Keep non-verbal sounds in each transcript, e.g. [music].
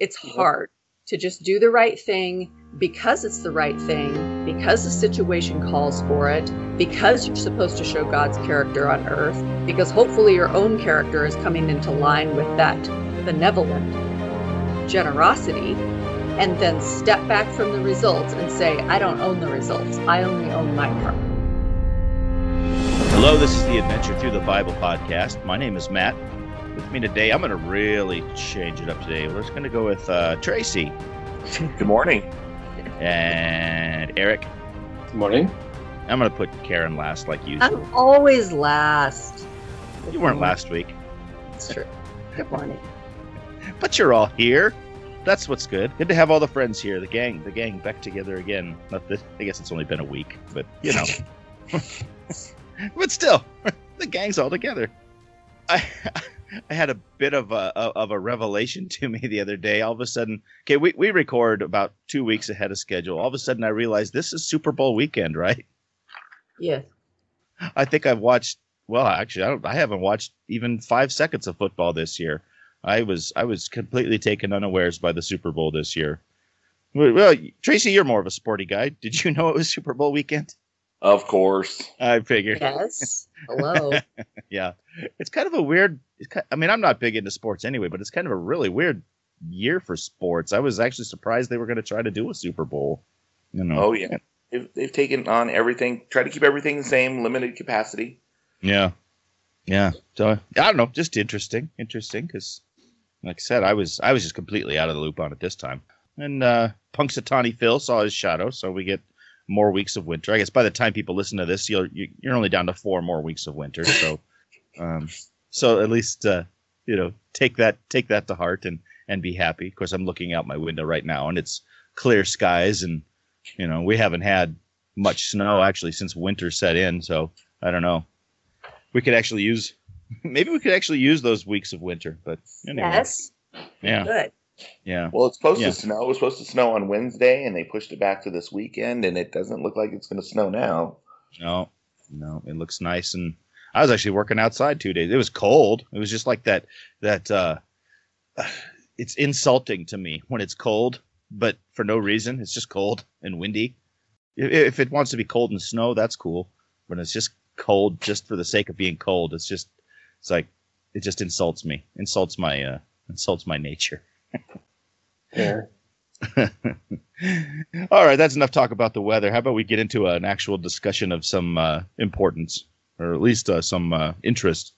It's hard to just do the right thing because it's the right thing, because the situation calls for it, because you're supposed to show God's character on earth, because hopefully your own character is coming into line with that benevolent generosity, and then step back from the results and say, I don't own the results, I only own my part. Hello, this is the Adventure Through the Bible podcast. My name is Matt. With me today, I'm going to really change it up today. We're just going to go with uh, Tracy. Good morning. And Eric. Good morning. I'm going to put Karen last, like you. I'm always last. You weren't last week. It's true. Good morning. But you're all here. That's what's good. Good to have all the friends here. The gang, the gang back together again. Not this, I guess it's only been a week, but you know. [laughs] but still, [laughs] the gang's all together. I I had a bit of a of a revelation [laughs] to me the other day. All of a sudden, okay, we, we record about two weeks ahead of schedule. All of a sudden, I realized this is Super Bowl weekend, right? Yes. I think I've watched. Well, actually, I don't. I haven't watched even five seconds of football this year. I was I was completely taken unawares by the Super Bowl this year. Well, Tracy, you're more of a sporty guy. Did you know it was Super Bowl weekend? Of course. I figured. Yes. [laughs] Hello. yeah, it's kind of a weird. Kind, I mean, I'm not big into sports anyway, but it's kind of a really weird year for sports. I was actually surprised they were going to try to do a Super Bowl. You know. Oh yeah, they've, they've taken on everything. Try to keep everything the same, limited capacity. Yeah, yeah. So I don't know, just interesting, interesting because, like I said, I was I was just completely out of the loop on it this time. And uh Punxsutawney Phil saw his shadow, so we get more weeks of winter. I guess by the time people listen to this, you'll you're only down to four more weeks of winter. So, [laughs] um, so at least uh, you know take that take that to heart and and be happy. Of course, I'm looking out my window right now, and it's clear skies, and you know we haven't had much snow actually since winter set in. So I don't know. We could actually use [laughs] maybe we could actually use those weeks of winter, but anyway. Yes. Yeah. Good. Yeah. Well, it's supposed Yeah. to snow. It was supposed to snow on Wednesday, and they pushed it back to this weekend, and it doesn't look like it's going to snow now. No, no, it looks nice. And I was actually working outside two days. It was cold. It was just like that. That uh, [sighs] it's insulting to me when it's cold, but for no reason. It's just cold and windy. If it wants to be cold and snow, that's cool. But it's just cold just for the sake of being cold. It's just, it's like, it just insults me. Insults my, uh, insults my nature. [laughs] [laughs] All right, that's enough talk about the weather. How about we get into an actual discussion of some uh, importance, or at least uh, some uh, interest?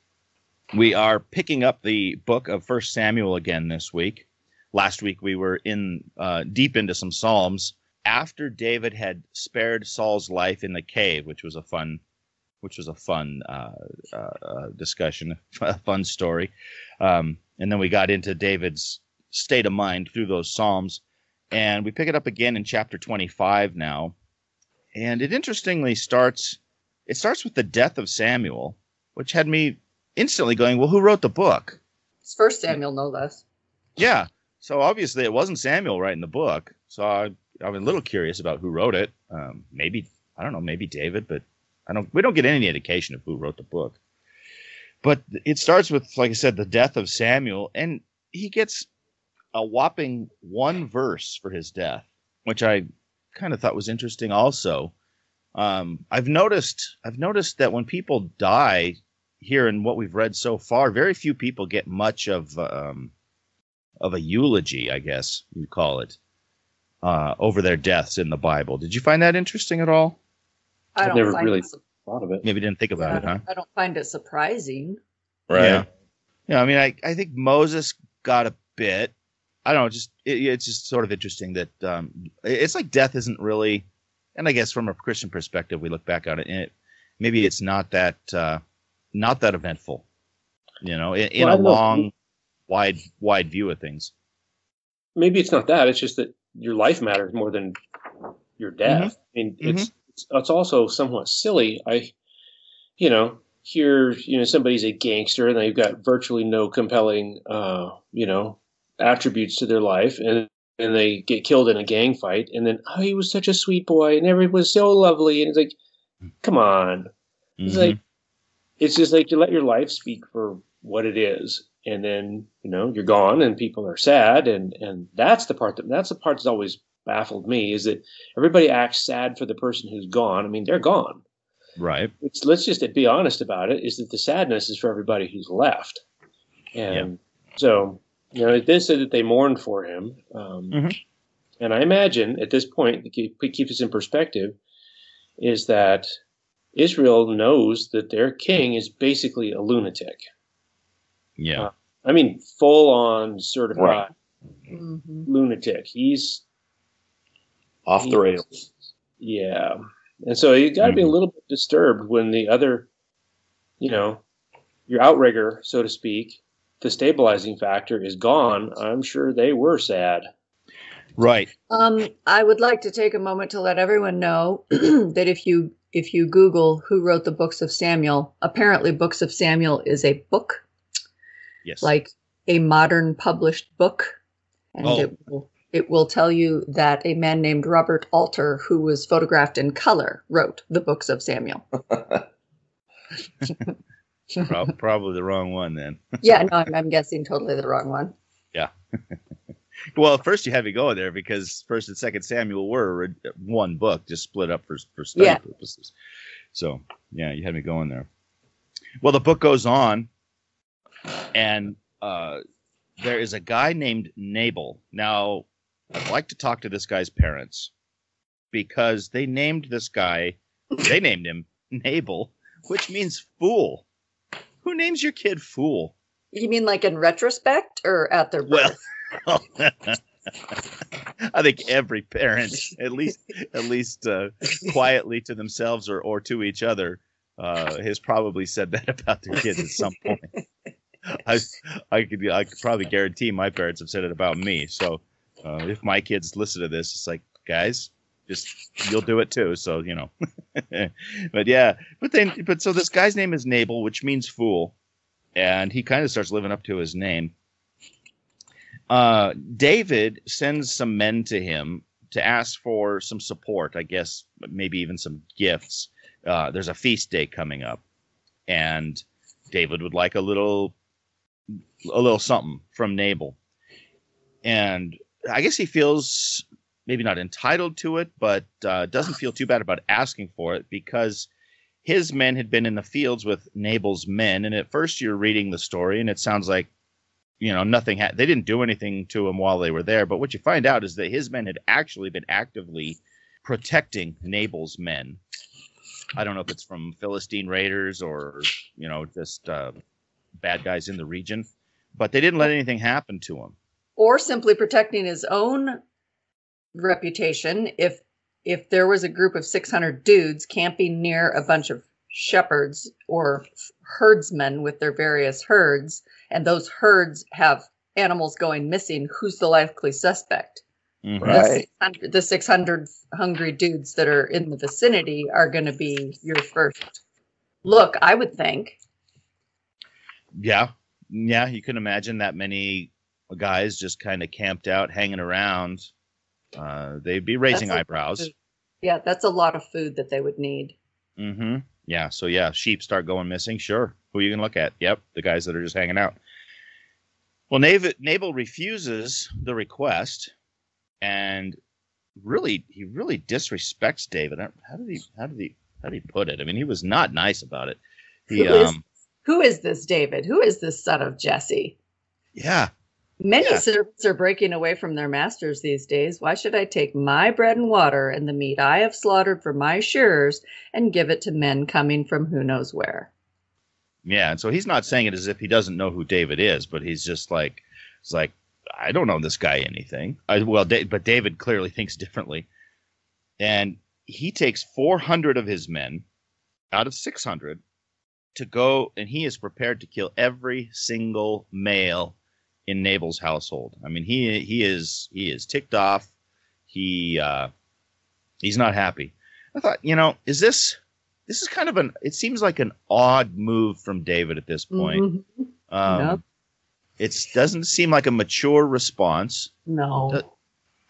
We are picking up the book of First Samuel again this week. Last week we were in uh, deep into some Psalms after David had spared Saul's life in the cave, which was a fun, which was a fun uh, uh, discussion, [laughs] a fun story. Um, and then we got into David's state of mind through those Psalms. And we pick it up again in chapter 25 now. And it interestingly starts it starts with the death of samuel which had me instantly going well who wrote the book? It's First Samuel, no less. yeah. So obviously it wasn't samuel writing the book. So i i'm a little curious about who wrote it. Um, maybe i don't know maybe david but i don't we don't get any indication of who wrote the book. But it starts with like i said the death of samuel. And he gets a whopping one verse for his death, which I kind of thought was interesting. Also, um, I've noticed I've noticed that when people die here in what we've read so far, very few people get much of um, of a eulogy, I guess you call it, uh, over their deaths in the Bible. Did you find that interesting at all? I I've don't never really su- Thought of it. Maybe didn't think about I it, huh? I don't find it surprising. Yeah. Yeah, I mean, I, I think Moses got a bit. I don't know, just it, it's just sort of interesting that um, it's like death isn't really, and I guess from a Christian perspective, we look back on it, and it, maybe it's not that uh, not that eventful, you know, in, in Well, a don't know. long, wide wide view of things. Maybe it's not that. It's just that your life matters more than your death. I mean, it's, it's it's also somewhat silly. I, you know, here you know somebody's a gangster and they've got virtually no compelling, uh, you know, attributes to their life, and and they get killed in a gang fight, and then oh, he was such a sweet boy, and everyone was so lovely, and it's like, come on, it's Mhm. like, it's just like to let your life speak for what it is. and then you know you're gone and people are sad and and that's the part that that's the part that's always baffled me is that everybody acts sad for the person who's gone i mean they're gone right it's, let's just be honest about it is that the sadness is for everybody who's left and yeah. so you know it did say that they mourned for him um, mm-hmm. and i imagine at this point to keep, keep this in perspective is that israel knows that their king is basically a lunatic yeah. Uh, I mean, full on certified right. mm-hmm. lunatic. He's off the rails. Yeah. And so you got to mm-hmm. be a mm-hmm. little bit disturbed when the other, you know, your outrigger, so to speak, the stabilizing factor is gone. I'm sure they were sad. Right. Um, I would like to take a moment to let everyone know [clears throat] that if you if you Google who wrote the books of Samuel, apparently Books of Samuel is a book Yes. Like a modern published book. And oh. it, will, it will tell you that a man named Robert Alter, who was photographed in color, wrote the books of Samuel. [laughs] Probably the wrong one then. [laughs] yeah, no, I'm, I'm guessing totally the wrong one. Yeah. [laughs] well, first you have to go there because First and Second Samuel were one book, just split up for for study yeah. purposes. So yeah, you had me going there. Well, the book goes on and uh, there is a guy named Nabal. Now, I'd like to talk to this guy's parents because they named this guy, they named him Nabal, which means fool. Who names your kid fool? You mean like in retrospect or at their birth? Well, [laughs] I think every parent, at least at least uh, quietly to themselves or, or to each other, uh, has probably said that about their kids at some point. I, I could I could probably guarantee my parents have said it about me. So uh, if my kids listen to this, it's like, guys, just you'll do it too. So you know, [laughs] but yeah, but then but so this guy's name is Nabal, which means fool, and he kind of starts living up to his name. Uh, David sends some men to him to ask for some support, I guess, maybe even some gifts. Uh, there's a feast day coming up, and David would like a little a little something from Nabal. And I guess he feels maybe not entitled to it, but uh, doesn't feel too bad about asking for it because his men had been in the fields with Nabal's men. And at first, you're reading the story, and it sounds like, you know, nothing had, they didn't do anything to him while they were there. But what you find out is that his men had actually been actively protecting Nabal's men. I don't know if it's from Philistine raiders or, you know, just uh, bad guys in the region, but they didn't let anything happen to him. Or simply protecting his own reputation. If if there was a group of 600 dudes camping near a bunch of shepherds or herdsmen with their various herds, and those herds have animals going missing, who's the likely suspect? Mm-hmm. Right. The 600, hungry dudes that are in the vicinity are going to be your first look, I would think. Yeah, yeah, you can imagine that many guys just kind of camped out, hanging around. Uh, they'd be raising eyebrows. Yeah, that's a lot of food that they would need. Mm-hmm. Yeah. So yeah, sheep start going missing. Sure. Who you can look at? Yep, the guys that are just hanging out. Well, Nabal, Nabal refuses the request, and really, he really disrespects David. How did he? How did he? How did he put it? I mean, he was not nice about it. He, um, who is this David? Who is this son of Jesse? Yeah. Many yeah. servants are breaking away from their masters these days. Why should I take my bread and water and the meat I have slaughtered for my shearers and give it to men coming from who knows where? Yeah, and so he's not saying it as if he doesn't know who David is, but he's just like, it's like, I don't know this guy anything. I, well, but David clearly thinks differently, and he takes 400 of his men out of 600 to go and he is prepared to kill every single male in Nabal's household. I mean, he he is he is ticked off. He uh, he's not happy. I thought, you know, is this this is kind of an it seems like an odd move from David at this point. Mm-hmm. Um, yep. It doesn't seem like a mature response. No.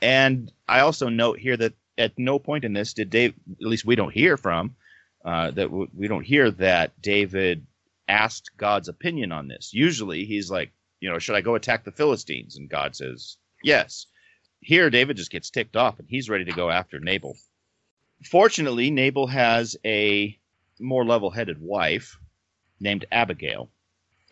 And I also note here that at no point in this did Dave, at least we don't hear from, uh, that w- we don't hear that David asked God's opinion on this. Usually he's like, you know, should I go attack the Philistines? And God says, yes. Here, David just gets ticked off and he's ready to go after Nabal. Fortunately, Nabal has a more level headed wife named Abigail,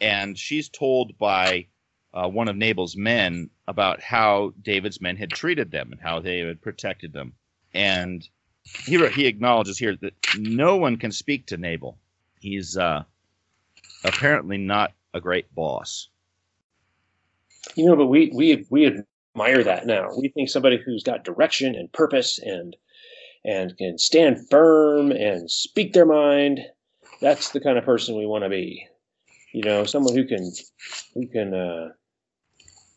and she's told by uh, one of Nabal's men about how David's men had treated them and how they had protected them. And he, he acknowledges here that no one can speak to Nabal. He's uh, apparently not a great boss. You know, but we we we admire that now. We think somebody who's got direction and purpose and and can stand firm and speak their mind. That's the kind of person we want to be. You know, someone who can who can uh,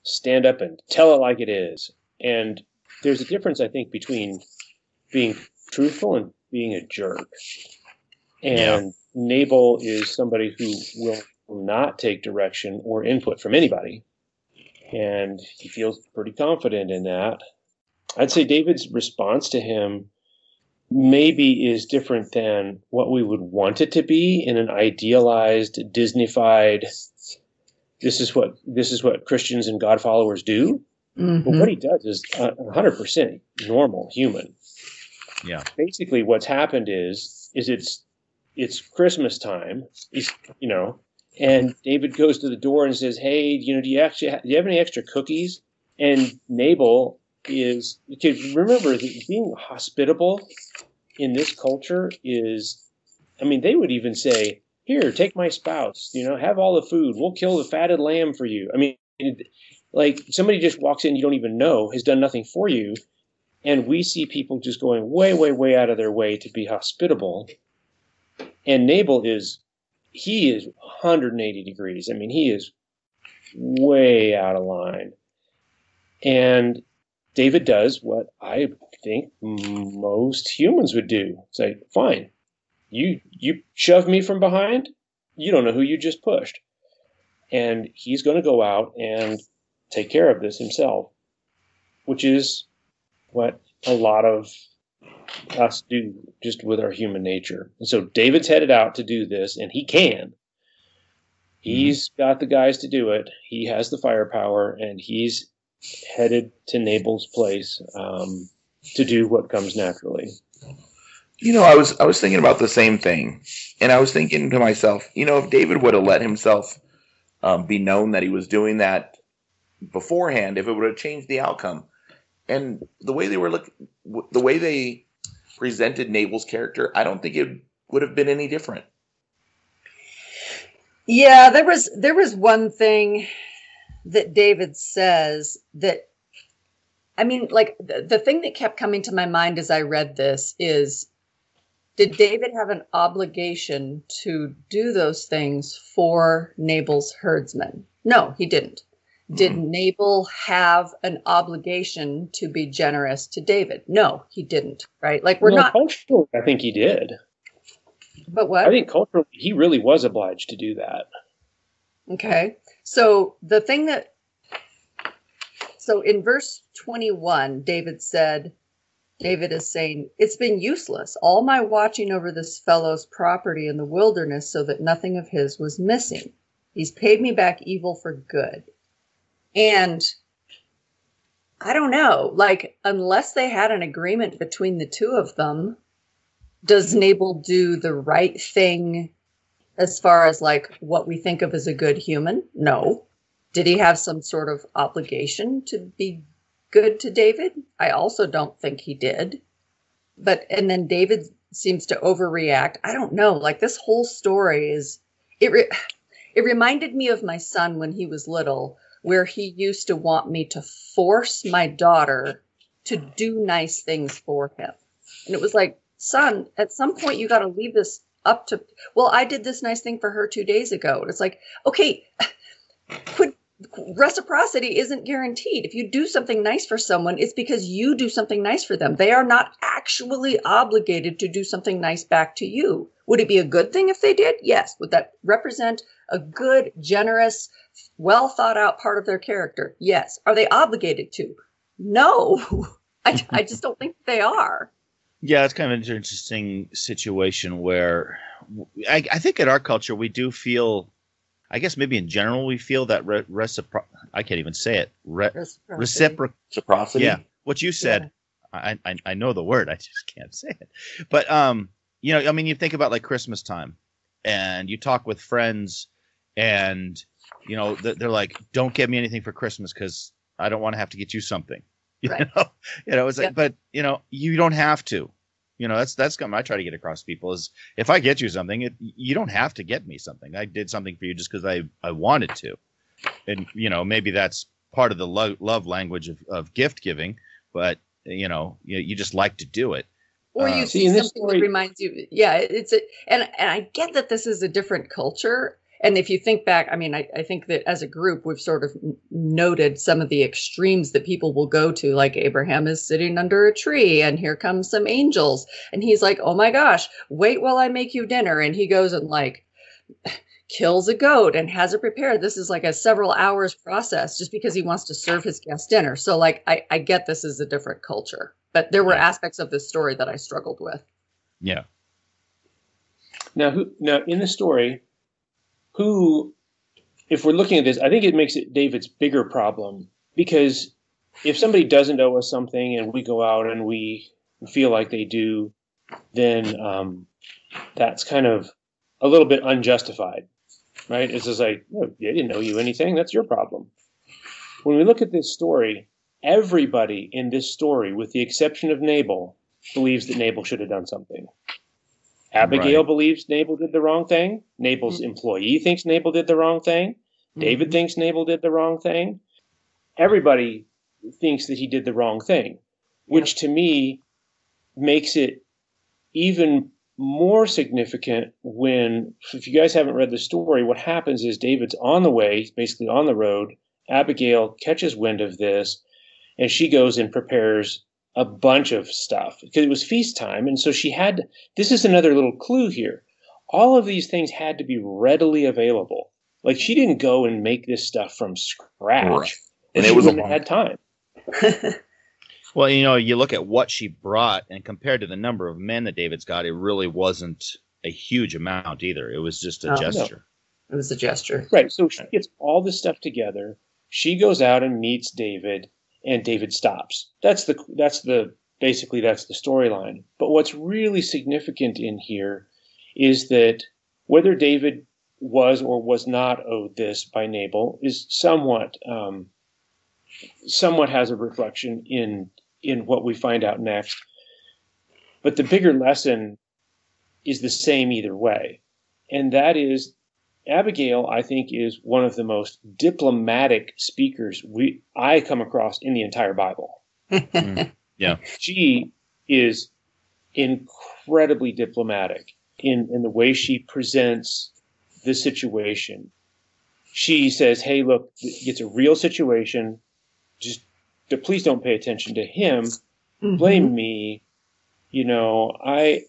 stand up and tell it like it is. And there's a difference, I think, between being truthful and being a jerk. And yeah. Nabal is somebody who will not take direction or input from anybody. And he feels pretty confident in that. I'd say David's response to him maybe is different than what we would want it to be in an idealized, Disneyfied. This is what this is what Christians and God followers do. Mm-hmm. But what he does is hundred percent normal human. Yeah. Basically, what's happened is is it's it's Christmas time. He's you know, and David goes to the door and says, "Hey, you know, do you actually have, do you have any extra cookies?" And Nabal is because remember being hospitable in this culture is i mean they would even say here take my spouse you know have all the food. We'll kill the fatted lamb for you. I mean like somebody just walks in you don't even know has done nothing for you. And we see people just going way way way out of their way to be hospitable. And nabal is he is 180 degrees i mean he is way out of line and David does what I think most humans would do. Say, fine, you you shove me from behind, you don't know who you just pushed. And he's going to go out and take care of this himself, which is what a lot of us do just with our human nature. And so David's headed out to do this, and he can. He's got the guys to do it. He has the firepower, and he's headed to Nabal's place um, to do what comes naturally. You know, I was I was thinking about the same thing, and I was thinking to myself, you know, if David would have let himself um, be known that he was doing that beforehand, if it would have changed the outcome, and the way they were look, the way they presented Nabal's character, I don't think it would have been any different. Yeah, there was there was one thing that David says that I mean, like the, the thing that kept coming to my mind as I read this is did David have an obligation to do those things for Nabal's herdsmen? No, he didn't. Did mm-hmm. Nabal have an obligation to be generous to David? No, he didn't. Right? Like we're well, not. Culturally, I think he did. But what? I think culturally, he really was obliged to do that. Okay. So the thing that, so in verse 21, David said, David is saying, It's been useless, all my watching over this fellow's property in the wilderness so that nothing of his was missing. He's paid me back evil for good. And I don't know, like, unless they had an agreement between the two of them, does Nabal do the right thing as far as like what we think of as a good human? No. Did he have some sort of obligation to be good to David? I also don't think he did. But and then David seems to overreact. I don't know. Like this whole story is it re- [sighs] it reminded me of my son when he was little where he used to want me to force my daughter to do nice things for him. And it was like, son, at some point you got to leave this up to well i did this nice thing for her two days ago and it's like okay reciprocity isn't guaranteed. If you do something nice for someone it's because you do something nice for them. They are not actually obligated to do something nice back to you. Would it be a good thing if they did? Yes. Would that represent a good generous well thought out part of their character? Yes. Are they obligated to? No. [laughs] I, I just don't think they are. Yeah, it's kind of an interesting situation where I, I think in our culture we do feel I guess maybe in general we feel that re- recipro- I can't even say it. Re- Reciprocity. reciproc. Reciprocity. Yeah, what you said. I, I I know the word. I just can't say it. But um, you know, I mean, you think about like Christmas time, and you talk with friends, and you know they're like, "Don't get me anything for Christmas because I don't want to have to get you something." [laughs] You Right. know, you know, it's like, Yep. but you know, you don't have to. You know, that's that's something I try to get across to people is if I get you something, it, you don't have to get me something. I did something for you just because I I wanted to, and you know, maybe that's part of the lo- love language of, of gift giving, but you know, you, you just like to do it. or Uh, you See, see something story- that reminds you yeah it's a and and i get that this is a different culture and if you think back i mean i, I think that as a group we've sort of noted some of the extremes that people will go to like abraham is sitting under a tree and here comes some angels. And he's like oh my gosh wait while i make you dinner. And he goes and like [sighs] kills a goat and has it prepared. This is like a several hours process just because he wants to serve his guest dinner. So like i, I get this is a different culture but there were aspects of this story that i struggled with. Yeah. Now, who, now in the story, who, if we're looking at this, I think it makes it David's bigger problem because if somebody doesn't owe us something and we go out and we feel like they do, then um, that's kind of a little bit unjustified, right? It's just like, no, they didn't owe you anything. That's your problem. When we look at this story, everybody in this story, with the exception of Nabal, believes that Nabal should have done something. Abigail Right. believes Nabal did the wrong thing. Nabal's mm-hmm. employee thinks Nabal did the wrong thing. Mm-hmm. David thinks Nabal did the wrong thing. Everybody thinks that he did the wrong thing, which to me makes it even more significant when, if you guys haven't read the story, what happens is David's on the way, basically on the road. Abigail catches wind of this, and she goes and prepares a bunch of stuff because it was feast time. And so she had, this is another little clue here. All of these things had to be readily available. Like she didn't go and make this stuff from scratch. Right. And She it was a wouldn't had time. [laughs] Well, you know, you look at what she brought, and compared to the number of men that David's got, it really wasn't a huge amount either. It was just a Oh, no. gesture. it was a gesture Right. So she gets all this stuff together. She goes out and meets David, and David stops. That's the that's the basically that's the storyline. But what's really significant in here is that whether David was or was not owed this by Nabal is somewhat um, somewhat has a reflection in in what we find out next. But the bigger lesson is the same either way, and that is Abigail, I think, is one of the most diplomatic speakers we I come across in the entire Bible. [laughs] Yeah. She is incredibly diplomatic in, in the way she presents the situation. She says, "Hey, look, it's a real situation. Just please don't pay attention to him. Mm-hmm. Blame me. You know, I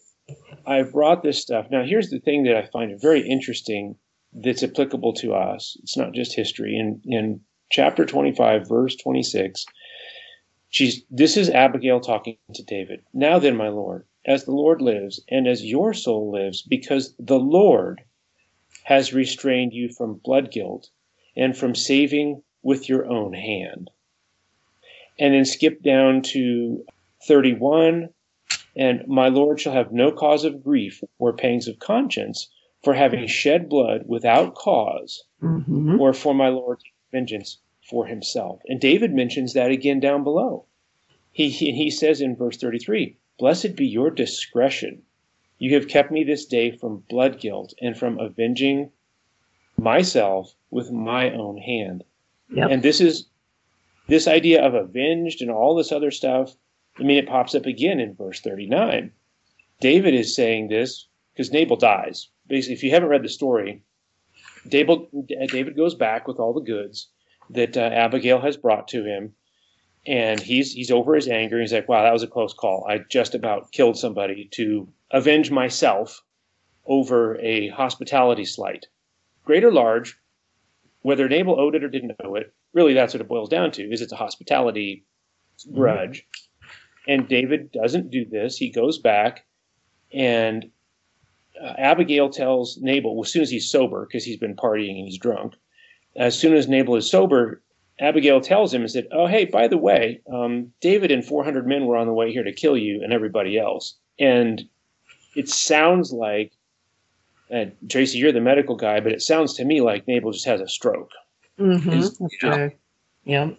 I brought this stuff. Now, here's the thing that I find very interesting that's applicable to us. It's not just history. In in chapter 25, verse 26, she's this is Abigail talking to David. Now then, my lord, as the Lord lives, and as your soul lives, because the Lord has restrained you from blood guilt and from saving with your own hand. And then skip down to 31 and my Lord shall have no cause of grief or pangs of conscience for having shed blood without cause, Mhm. or for my Lord vengeance for himself. And David mentions that again down below. He, he, he says in verse 33 Blessed be your discretion. You have kept me this day from blood guilt and from avenging myself with my own hand. Yep. And this is this idea of avenged and all this other stuff. I mean, it pops up again in verse 39. David is saying this because Nabal dies. Basically, if you haven't read the story, David, David goes back with all the goods that uh, Abigail has brought to him, and he's he's over his anger. He's like, "Wow, that was a close call. I just about killed somebody to avenge myself over a hospitality slight, great or large, whether Nabal owed it or didn't owe it. Really, that's what it boils down to: is it's a hospitality grudge." And David doesn't do this. He goes back and uh, Abigail tells Nabal as soon as he's sober because he's been partying and he's drunk. As soon as Nabal is sober, Abigail tells him and said, "Oh, hey, by the way, um, David and 400 men were on the way here to kill you and everybody else." And it sounds like, and Tracy, you're the medical guy, but it sounds to me like Nabal just has a stroke. Mm-hmm. yeah. Yeah.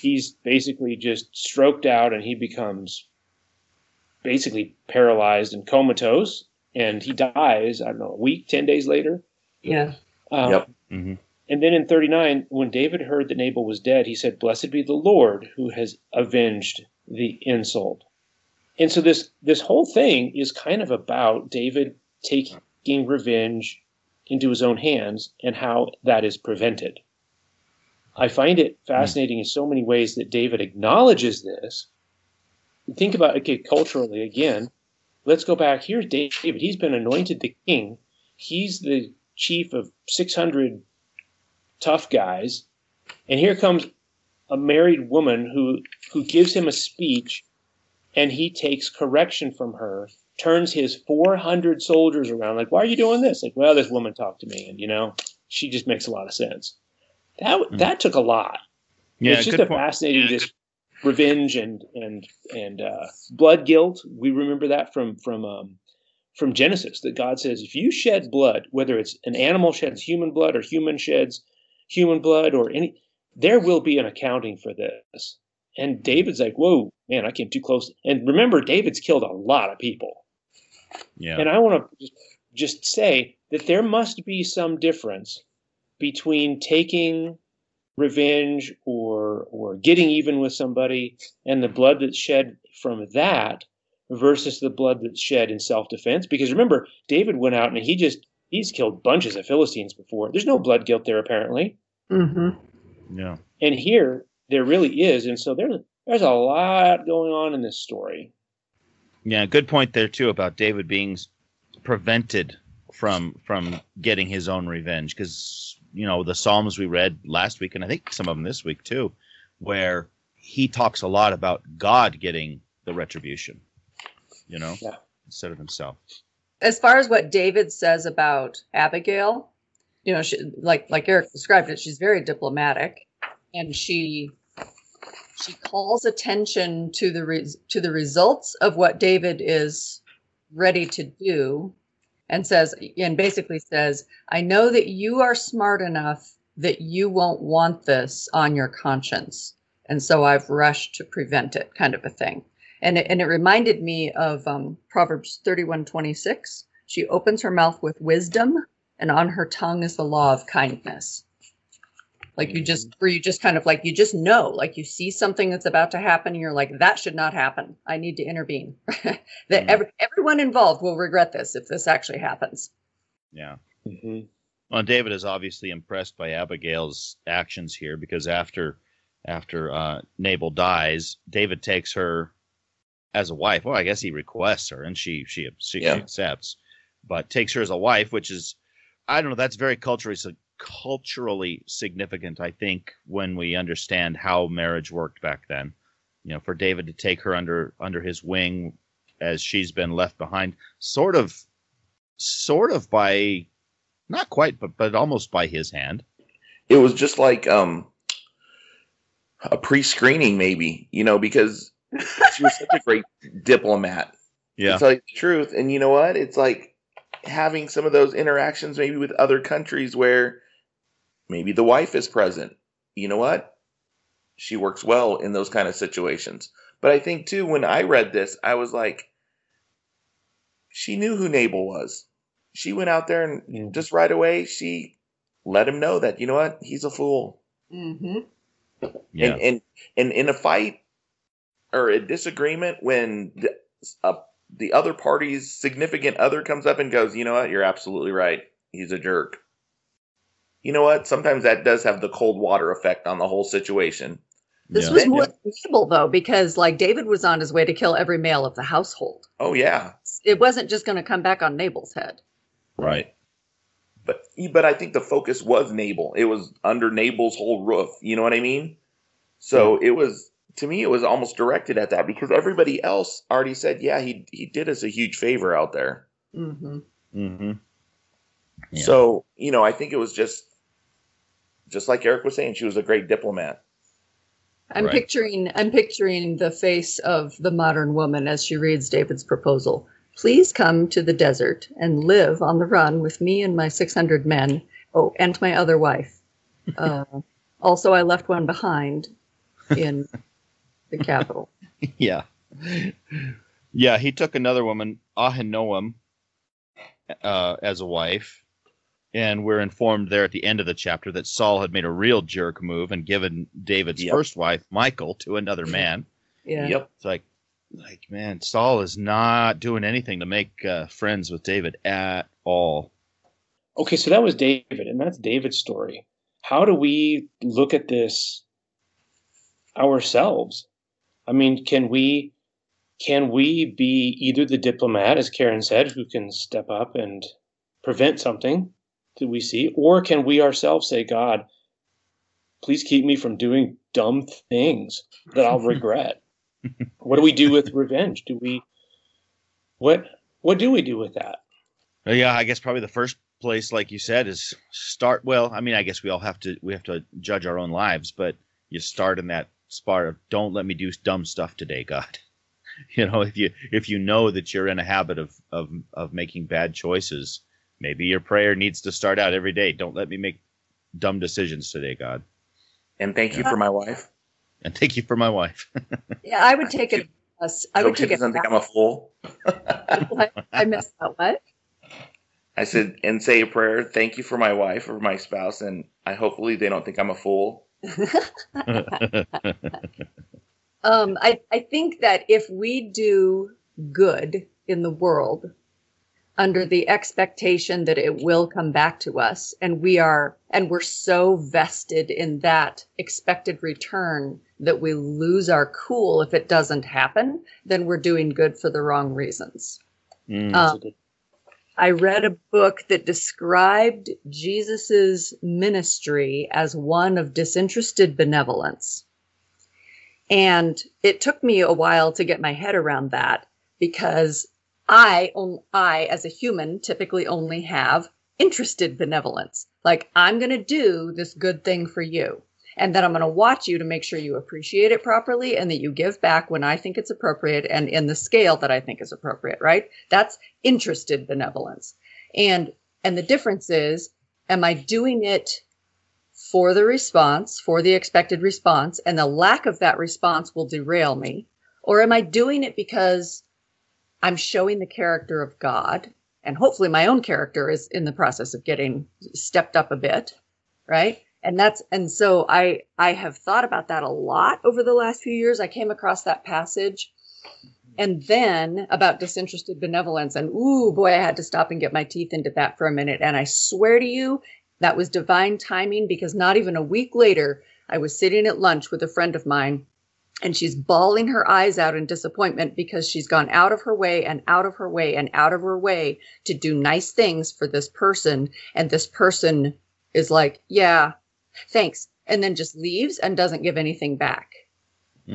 He's basically just stroked out, and he becomes basically paralyzed and comatose, and he dies. I don't know, a week, ten days later. Yeah. Um, Yep. hmm And then in 39, when David heard that Nabal was dead, he said, Blessed be the Lord who has avenged the insult. And so this this whole thing is kind of about David taking revenge into his own hands and how that is prevented. I find it fascinating in so many ways that David acknowledges this. Think about okay, culturally again. Let's go back. Here's David. He's been anointed the king. He's the chief of 600 tough guys, and here comes a married woman who who gives him a speech, and he takes correction from her, turns his 400 soldiers around, like, "Why are you doing this?" Like, "Well, this woman talked to me, and you know, she just makes a lot of sense." That hmm. that took a lot. Yeah, it's just a point. fascinating this revenge and and and uh, blood guilt. We remember that from from um, from Genesis that God says if you shed blood, whether it's an animal sheds human blood or human sheds human blood or any, there will be an accounting for this. And David's like, whoa, man, I came too close. And remember, David's killed a lot of people. Yeah. And I want to just, just say that there must be some difference between taking revenge or or getting even with somebody. And the blood that's shed from that versus the blood that's shed in self-defense. Because remember David went out and he just he's killed bunches of Philistines before. There's no blood guilt there apparently. Mm-hmm. yeah. and here there really is. And so there's there's a lot going on in this story. Yeah, good point there too about David being prevented from from getting his own revenge. Because you know the Psalms we read last week and I think some of them this week too, where he talks a lot about God getting the retribution, you know, Yeah. instead of himself. As far as what David says about Abigail, you know, she, like like Eric described it, she's very diplomatic, and she she calls attention to the res- to the results of what David is ready to do, and says and basically says, "I know that you are smart enough that you won't want this on your conscience, and so I've rushed to prevent it," kind of a thing. And it, and it reminded me of um, Proverbs thirty one twenty six. She opens her mouth with wisdom, and on her tongue is the law of kindness like you just where you just kind of like you just know like you see something that's about to happen and you're like that should not happen i need to intervene [laughs] that Mhm. every, everyone involved will regret this if this actually happens Yeah. mm-hmm. Well, David is obviously impressed by Abigail's actions here because after after uh, Nabal dies, David takes her as a wife. Well, I guess he requests her, and she she she, Yeah. she accepts, but takes her as a wife, which is I don't know. That's very culturally sig- culturally significant. I think when we understand how marriage worked back then, you know, for David to take her under under his wing as she's been left behind, sort of, sort of by not quite, but but almost by his hand. it was just like um a pre-screening maybe you know because she was such a great [laughs] diplomat Yeah, to tell you the truth and you know what it's like having some of those interactions maybe with other countries where maybe the wife is present. You know what? She works well in those kind of situations. But i think too when i read this i was like she knew who nabal was. She went out there and Mhm. just right away she let him know that you know what? He's a fool. Mm-hmm. yeah, and, and and in a fight or a disagreement when the, uh, the other party's significant other comes up and goes you know what? You're absolutely right. He's a jerk you know what? Sometimes that does have the cold water effect on the whole situation. This yeah. was more stable though because like david was on his way to kill every male of the household. Oh yeah. It wasn't just going to come back on nabal's head. Right. but but i think the focus was nabal it was under nabal's whole roof. You know what i mean? So it was to me it was almost directed at that because everybody else already said yeah he he did us a huge favor out there. Mm-hmm. Mm-hmm. Yeah. So, you know, I think it was just just like Eric was saying, she was a great diplomat. I'm Right. picturing I'm picturing the face of the modern woman as she reads David's proposal. Please come to the desert and live on the run with me and my 600 men. Oh, and my other wife. [laughs] Uh, also, I left one behind in the capital. [laughs] yeah. Yeah, he took another woman, Ahinoam, uh, as a wife. And we're informed there at the end of the chapter that Saul had made a real jerk move and given David's Yep. first wife, Michal, to another [clears throat] man. Yeah. Yep. It's like, like man, Saul is not doing anything to make uh, friends with David at all. Okay, so that was David, and that's David's story. How do we look at this ourselves? I mean, can we can we be either the diplomat, as Karen said, who can step up and prevent something that we see, or can we ourselves say, God, please keep me from doing dumb things that I'll [laughs] regret? what do we do with revenge? Do we what what do we do with that? Yeah, I guess probably the first place, like you said, is start. Well, I mean, I guess we all have to we have to judge our own lives, but you start in that spot of don't let me do dumb stuff today, God. [laughs] You know, if you if you know that you're in a habit of of of making bad choices, maybe your prayer needs to start out every day. Don't let me make dumb decisions today, God. And thank you for my wife. And thank you for my wife. [laughs] Yeah, I would take it. I, Hope would take it. doesn't think I'm a fool. I missed that. What? I said, and say a prayer. Thank you for my wife or my spouse, and I hopefully they don't think I'm a fool. [laughs] Um, I, I think that if we do good in the world under the expectation that it will come back to us and we are and we're so vested in that expected return that we lose our cool if it doesn't happen then we're doing good for the wrong reasons Mm. Good- I read a book that described Jesus's ministry as one of disinterested benevolence. And it took me a while to get my head around that because I, I as a human, typically only have interested benevolence. Like, I'm going to do this good thing for you. And then I'm going to watch you to make sure you appreciate it properly and that you give back when I think it's appropriate and in the scale that I think is appropriate, right? That's interested benevolence. And and the difference is am I doing it for the response, for the expected response, and the lack of that response will derail me? Or am I doing it because I'm showing the character of God and hopefully my own character is in the process of getting stepped up a bit, right? And that's and so I I have thought about that a lot over the last few years. I came across that passage and then about disinterested benevolence and ooh boy i had to stop and get my teeth into that for a minute and i swear to you that was divine timing because not even a week later i was sitting at lunch with a friend of mine and she's bawling her eyes out in disappointment because she's gone out of her way and out of her way and out of her way to do nice things for this person and this person is like yeah thanks and then just leaves and doesn't give anything back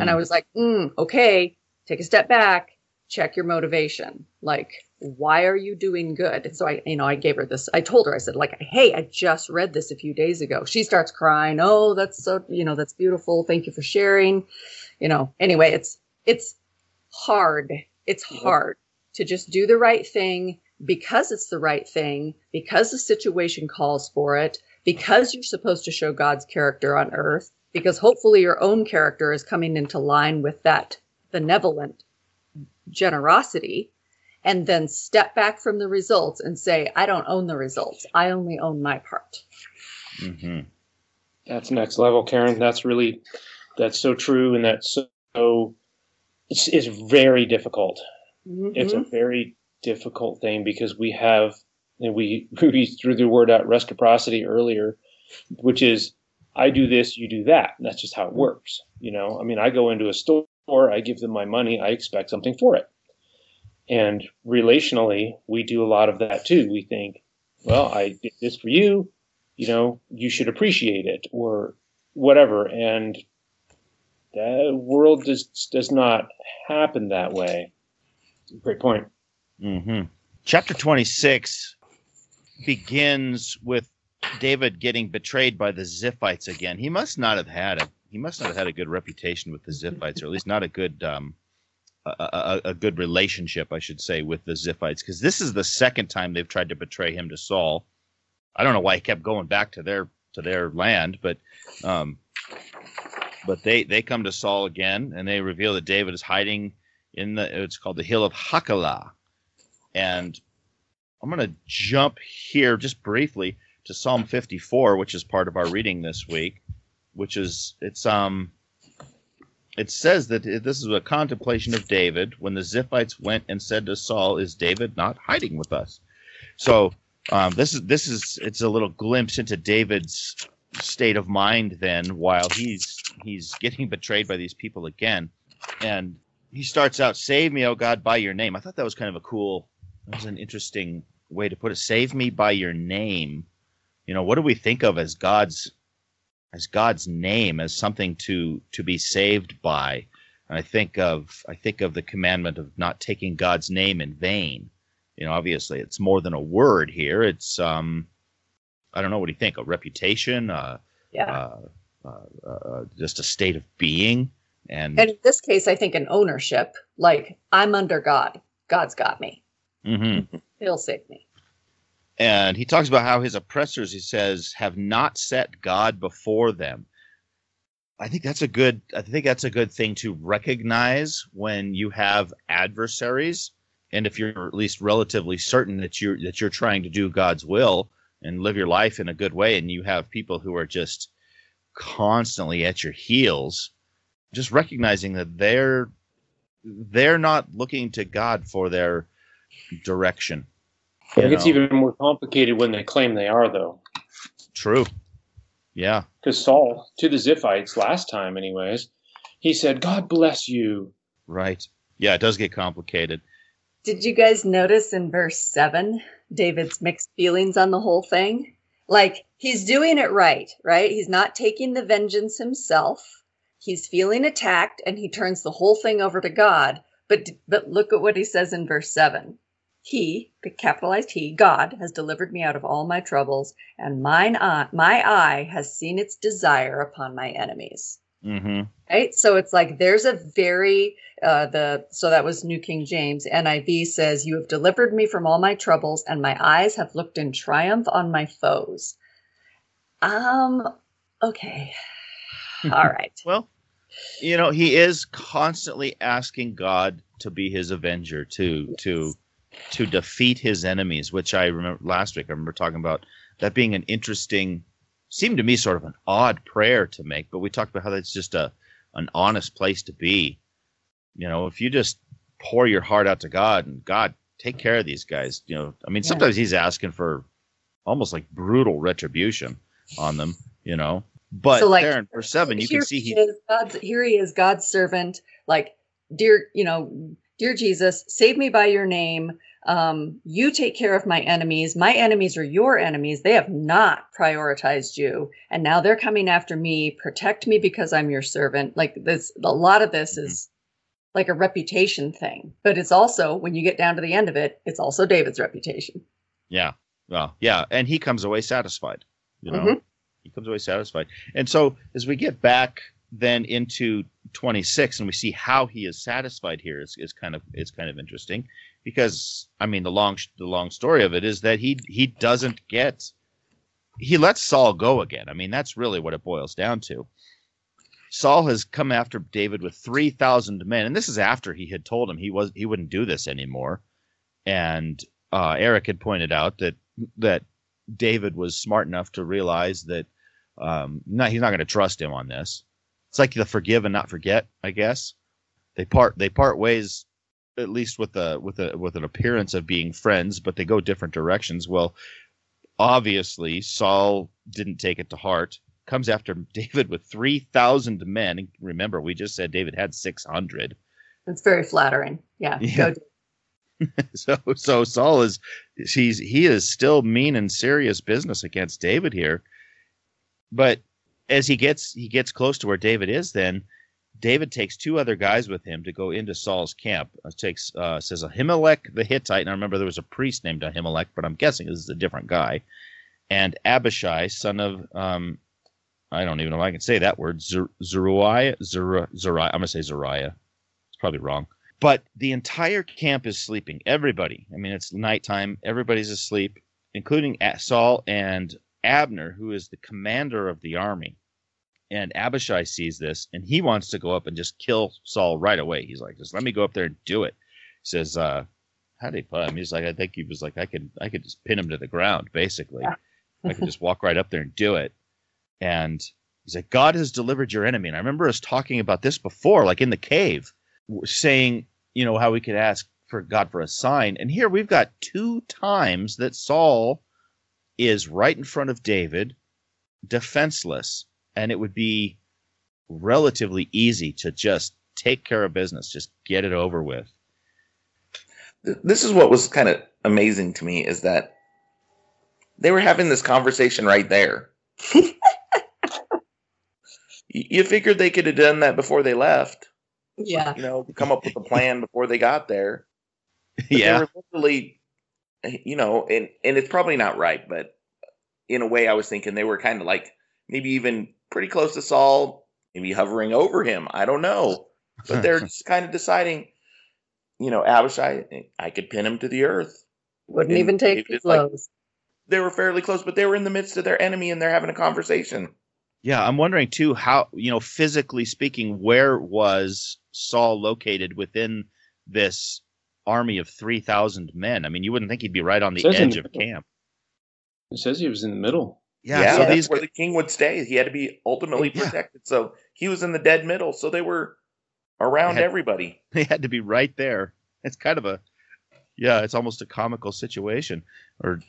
and I was like, mm, okay, take a step back, check your motivation. Like, why are you doing good? And so I, you know, I gave her this. I told her, I said, like, hey, I just read this a few days ago. She starts crying. Oh, that's so, you know, that's beautiful. Thank you for sharing. You know, anyway, it's it's hard. It's hard to just do the right thing because it's the right thing, because the situation calls for it, because you're supposed to show God's character on earth, because hopefully your own character is coming into line with that benevolent generosity, and then step back from the results and say, I don't own the results. I only own my part. hmm That's next level, Karen. That's really that's so true, and that's so it's, it's very difficult. Mm-hmm. It's a mm-hmm. very difficult thing because we have and we [laughs] we threw the word out reciprocity earlier, which is I do this, you do that. And that's just how it mm-hmm. works. You know, I mean, I go into a store, I give them my money, I expect something for it. And relationally, we do a lot of that too. We think, well, I did this for you, you know, you should appreciate it or whatever. And the world does does not happen that way. Great point. hmm Chapter 26 begins with David getting betrayed by the Ziphites again. He must not have had a he must not have had a good reputation with the Ziphites, or at least not a good um, a, a, a good relationship, I should say, with the Ziphites, because this is the second time they've tried to betray him to Saul. I don't know why he kept going back to their to their land, but um, but they they come to Saul again, and they reveal that David is hiding in the it's called the hill of Hachilah, and I'm going to jump here just briefly to Psalm 54, which is part of our reading this week, which is it's um it says that this is a contemplation of David when the Ziphites went and said to Saul, "Is David not hiding with us?" So um, this is this is it's a little glimpse into David's state of mind then while he's he's getting betrayed by these people again, and he starts out, "Save me, O God, by your name." I thought that was kind of a cool, that was an interesting way to put it. Save me by your name. You know, what do we think of as God's as God's name as something to to be saved by? And I think of I think of the commandment of not taking God's name in vain. You know, obviously it's more than a word here. It's um, I don't know. What do you think? A reputation? Uh, Yeah. uh, uh, uh, just a state of being. And, And in this case, I think an ownership, like I'm under God. God's got me. Mhm. He'll save me. and he talks about how his oppressors, he says, have not set God before them. I think that's a good. I think that's a good thing to recognize when you have adversaries, and if you're at least relatively certain that you're that you're trying to do God's will and live your life in a good way, and you have people who are just constantly at your heels, just recognizing that they're they're not looking to God for their direction. I think You it's know? even more complicated when they claim they are, though. True. Yeah. Because Saul, to the Ziphites last time, anyways, he said, God bless you. Right. Yeah, it does get complicated. Did you guys notice in verse 7 David's mixed feelings on the whole thing? Like he's doing it right, right? He's not taking the vengeance himself. He's feeling attacked and he turns the whole thing over to God. But but look at what he says in verse 7. He, the capitalized he, God has delivered me out of all my troubles and mine eye, my eye has seen its desire upon my enemies Mm-hmm. right so it's like there's a very uh the so that was new king james niv says you have delivered me from all my troubles and my eyes have looked in triumph on my foes um okay [laughs] all right Well, you know, he is constantly asking God to be his avenger, to to to defeat his enemies, which I remember last week. I remember talking about that being an interesting, seemed to me sort of an odd prayer to make. But we talked about how that's just a an honest place to be. You know, if you just pour your heart out to God and God take care of these guys. You know, I mean, Yeah. sometimes he's asking for almost like brutal retribution on them. You know, but So, like, there in verse seven, you can see he is God's here he is God's servant like dear you know dear Jesus save me by your name um you take care of my enemies my enemies are your enemies they have not prioritized you and now they're coming after me protect me because I'm your servant like this a lot of this Mhm. is like a reputation thing but it's also when you get down to the end of it it's also David's reputation Yeah. Well, yeah, and he comes away satisfied. You know, Mhm. he comes away satisfied. And so as we get back then into 26 and we see how he is satisfied here is, is kind of is kind of interesting because I mean the long the long story of it is that he he doesn't get he lets Saul go again. I mean that's really what it boils down to. Saul has come after David with 3,000 men and this is after he had told him he was he wouldn't do this anymore. And uh, Eric had pointed out that that David was smart enough to realize that um, not, he's not going to trust him on this. It's like the forgive and not forget, I guess. They part they part ways at least with a with a with an appearance of being friends, but they go different directions. Well, obviously Saul didn't take it to heart. Comes after [laughs] David with three thousand men. Remember, we just said David had six hundred. it's very flattering yeah, Yeah. [laughs] so so Saul is he's he is still mean and serious business against David here. But as he gets he gets close to where David is, then David takes two other guys with him to go into Saul's camp. It takes uh, says Ahimelech the Hittite, and I remember there was a priest named Ahimelech, but I'm guessing this is a different guy, and Abishai, son of um, I don't even know if I can say that word, Zeruiah, Zeruiah. I'm gonna say Zariah. It's probably wrong. But the entire camp is sleeping. Everybody. I mean, it's nighttime. Everybody's asleep, including Saul and Abner, who is the commander of the army. And Abishai sees this, and he wants to go up and just kill Saul right away. He's like, just let me go up there and do it. He says, uh, how'd he put him? He's like, I think he was like, I could, I could just pin him to the ground, basically. I could [laughs] just walk right up there and do it. And he's like, God has delivered your enemy. And I remember us talking about this before, like in the cave, saying, you know, how we could ask for God for a sign. And here we've got two times that Saul is right in front of David, defenseless, and it would be relatively easy to just take care of business, just get it over with. This is what was kind of amazing to me is that they were having this conversation right there. [laughs] you figured they could have done that before they left. Yeah. You know, come up with a plan [laughs] before they got there. But yeah. They were literally, eh, you know, and, and it's probably not right, but in a way, I was thinking they were kind of like maybe even pretty close to Saul, maybe hovering over him. I don't know. But [laughs] they're just kind of deciding, you know, Abishai, I could pin him to the earth. Wouldn't and even take the blows. Like, they were fairly close, but they were in the midst of their enemy and they're having a conversation. Yeah, I'm wondering too how you know physically speaking, where was Saul located within this army of three thousand men? I mean, you wouldn't think he'd be right on the edge the of middle. camp. It says he was in the middle. Yeah, yeah so that's these... where the king would stay. He had to be ultimately protected. Yeah. So he was in the dead middle. So they were around they had, everybody. [laughs] They had to be right there. It's kind of a yeah, it's almost a comical situation. Or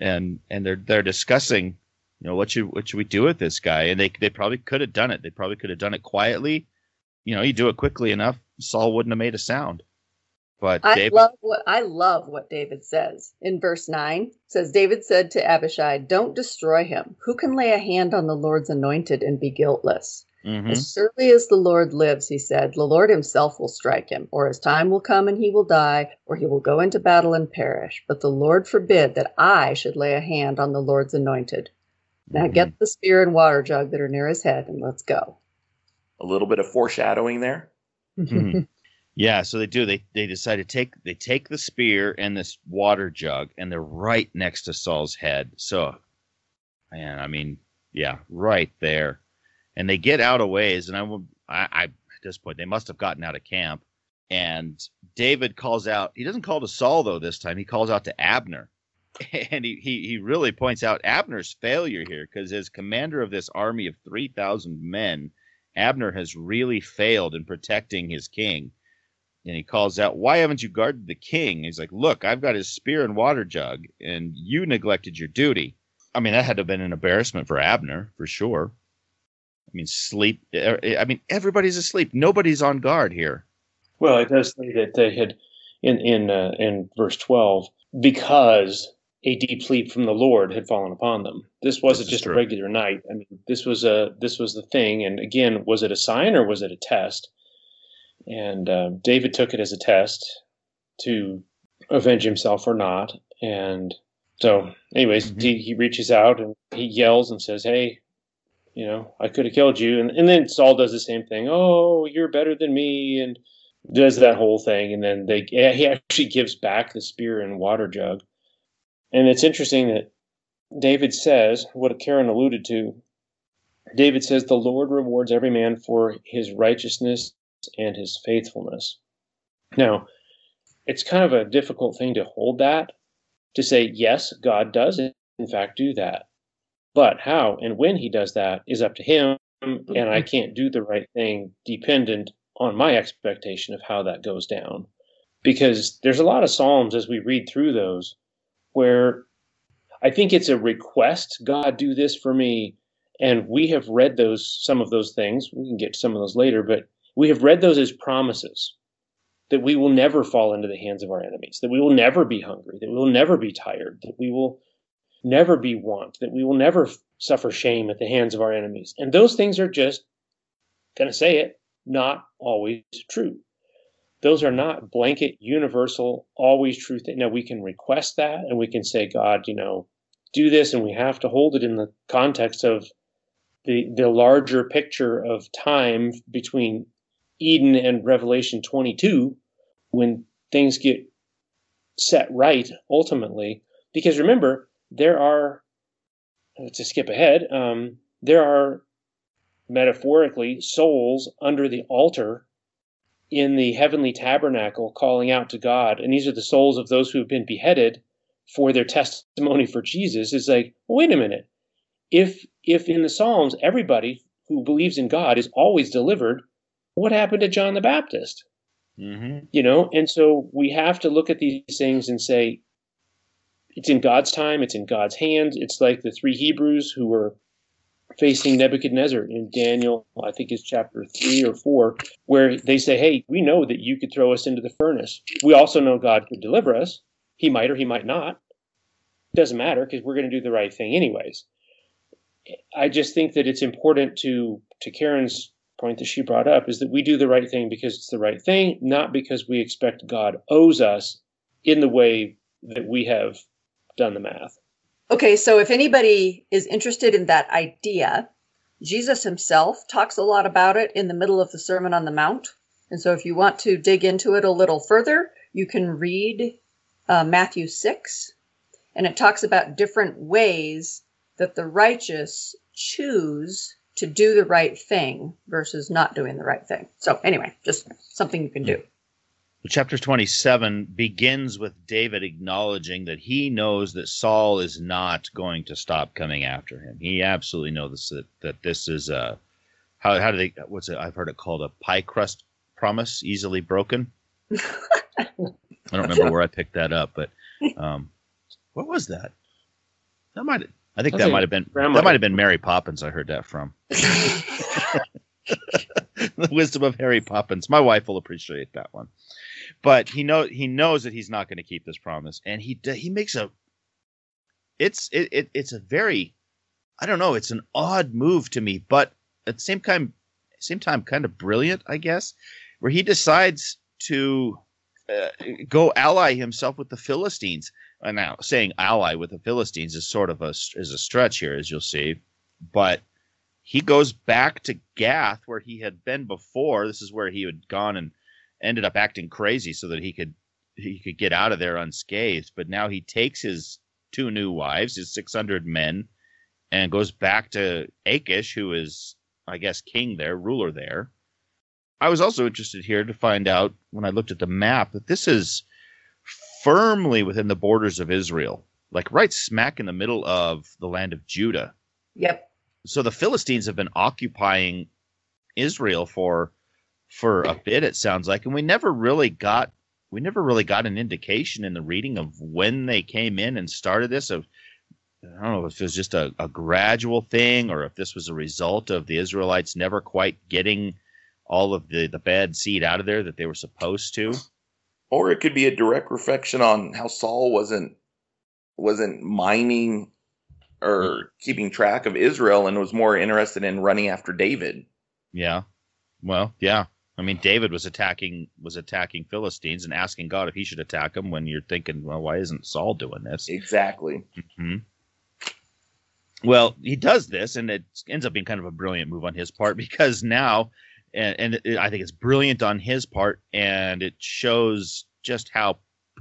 and and they're they're discussing you know, what should what should we do with this guy? And they they probably could have done it. They probably could have done it quietly. You know, you do it quickly enough, Saul wouldn't have made a sound. But I David, love what I love what David says in verse nine. Says David said to Abishai, "Don't destroy him. Who can lay a hand on the Lord's anointed and be guiltless?" Mm-hmm. As surely as the Lord lives, he said, the Lord himself will strike him, or his time will come and he will die, or he will go into battle and perish. But the Lord forbid that I should lay a hand on the Lord's anointed. Now mm-hmm. get the spear and water jug that are near his head and let's go. A little bit of foreshadowing there. Mm-hmm. Yeah, so they do. They they decide to take they take the spear and this water jug and they're right next to Saul's head. So man, I mean, yeah, right there. And they get out of ways and I will I, I at this point they must have gotten out of camp. And David calls out. He doesn't call to Saul though this time. He calls out to Abner [laughs] and he, he, he really points out Abner's failure here because as commander of this army of 3,000 men, Abner has really failed in protecting his king. And he calls out, Why haven't you guarded the king? He's like, Look, I've got his spear and water jug, and you neglected your duty. I mean, that had to have been an embarrassment for Abner, for sure. I mean, sleep. Er, I mean, everybody's asleep. Nobody's on guard here. Well, it does say that they had, in in uh, in verse twelve, because a deep sleep from the Lord had fallen upon them. This wasn't this just true. a regular night. I mean, this was a this was the thing. And again, was it a sign or was it a test? And uh, David took it as a test to avenge himself or not. And so, anyways, mm-hmm. he, he reaches out and he yells and says, "Hey, you know, I could have killed you." And and then Saul does the same thing. Oh, you're better than me, and does that whole thing. And then they he actually gives back the spear and water jug and it's interesting that David says, what Karen alluded to, David says, the Lord rewards every man for his righteousness and his faithfulness. Now, it's kind of a difficult thing to hold that, to say, yes, God does in fact do that. But how and when he does that is up to him, and I mm-hmm. can't do the right thing dependent on my expectation of how that goes down. Because there's a lot of Psalms as we read through those where I think it's a request, God, do this for me. And we have read those, some of those things. We can get to some of those later, but we have read those as promises that we will never fall into the hands of our enemies, that we will never be hungry, that we will never be tired, that we will never be want, that we will never suffer shame at the hands of our enemies. And those things are just going to say it. not always true. Those are not blanket, universal, always true things. Now, we can request that and we can say, God, you know, do this, and we have to hold it in the context of the, the larger picture of time between Eden and Revelation 22 when things get set right ultimately. Because remember, there are, to skip ahead, um, there are metaphorically souls under the altar in the heavenly tabernacle calling out to God. And these are the souls of those who have been beheaded for their testimony for Jesus. Is like, well, wait a minute. If if in the Psalms everybody who believes in God is always delivered, what happened to John the Baptist? Mm-hmm. You know, and so we have to look at these things and say, it's in God's time, it's in God's hands. It's like the three Hebrews who were facing Nebuchadnezzar in Daniel, I think it's chapter three or four, where they say, Hey, we know that you could throw us into the furnace. We also know God could deliver us. He might or he might not. Doesn't matter because we're going to do the right thing anyways. I just think that it's important to to Karen's point that she brought up is that we do the right thing because it's the right thing, not because we expect God owes us in the way that we have done the math. Okay, so if anybody is interested in that idea, Jesus himself talks a lot about it in the middle of the Sermon on the Mount. And so if you want to dig into it a little further, you can read uh, Matthew 6, and it talks about different ways that the righteous choose to do the right thing versus not doing the right thing. So, anyway, just something you can do. Chapter 27 begins with David acknowledging that he knows that Saul is not going to stop coming after him. He absolutely knows that, that this is a, how, how do they, what's it, I've heard it called a pie crust promise, easily broken. [laughs] I don't remember where I picked that up, but um, what was that? That might I think I that might have been grandma. that might have been Mary Poppins. I heard that from. [laughs] the wisdom of Harry Poppins. My wife will appreciate that one. But he know he knows that he's not going to keep this promise, and he he makes a. It's it, it it's a very, I don't know. It's an odd move to me, but at the same time, same time, kind of brilliant, I guess, where he decides to uh, go ally himself with the Philistines. And now, saying ally with the Philistines is sort of a is a stretch here, as you'll see, but he goes back to Gath where he had been before. This is where he had gone and ended up acting crazy so that he could he could get out of there unscathed. But now he takes his two new wives, his six hundred men, and goes back to Achish, who is, I guess, king there, ruler there. I was also interested here to find out when I looked at the map that this is firmly within the borders of Israel, like right smack in the middle of the land of Judah. Yep. So the Philistines have been occupying Israel for for a bit it sounds like and we never really got we never really got an indication in the reading of when they came in and started this of I don't know if it was just a, a gradual thing or if this was a result of the Israelites never quite getting all of the, the bad seed out of there that they were supposed to or it could be a direct reflection on how Saul wasn't wasn't mining or keeping track of Israel and was more interested in running after David. Yeah. Well, yeah. I mean, David was attacking was attacking Philistines and asking God if he should attack them. When you're thinking, well, why isn't Saul doing this? Exactly. Mm-hmm. Well, he does this, and it ends up being kind of a brilliant move on his part [laughs] because now and, and it, I think it's brilliant on his part, and it shows just how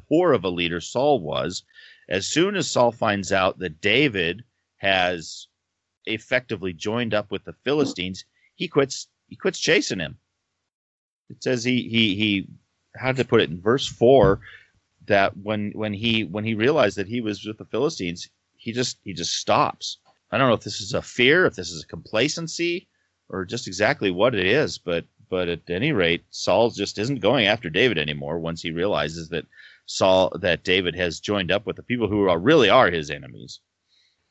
poor of a leader Saul was. As soon as Saul finds out that David has effectively joined up with the Philistines, he quits. He quits chasing him. It says he he he. How to put it in verse four? That when when he when he realized that he was with the Philistines, he just he just stops. I don't know if this is a fear, if this is a complacency, or just exactly what it is, but but at any rate, Saul just isn't going after David anymore once he realizes that Saul that David has joined up with the people who are really are his enemies.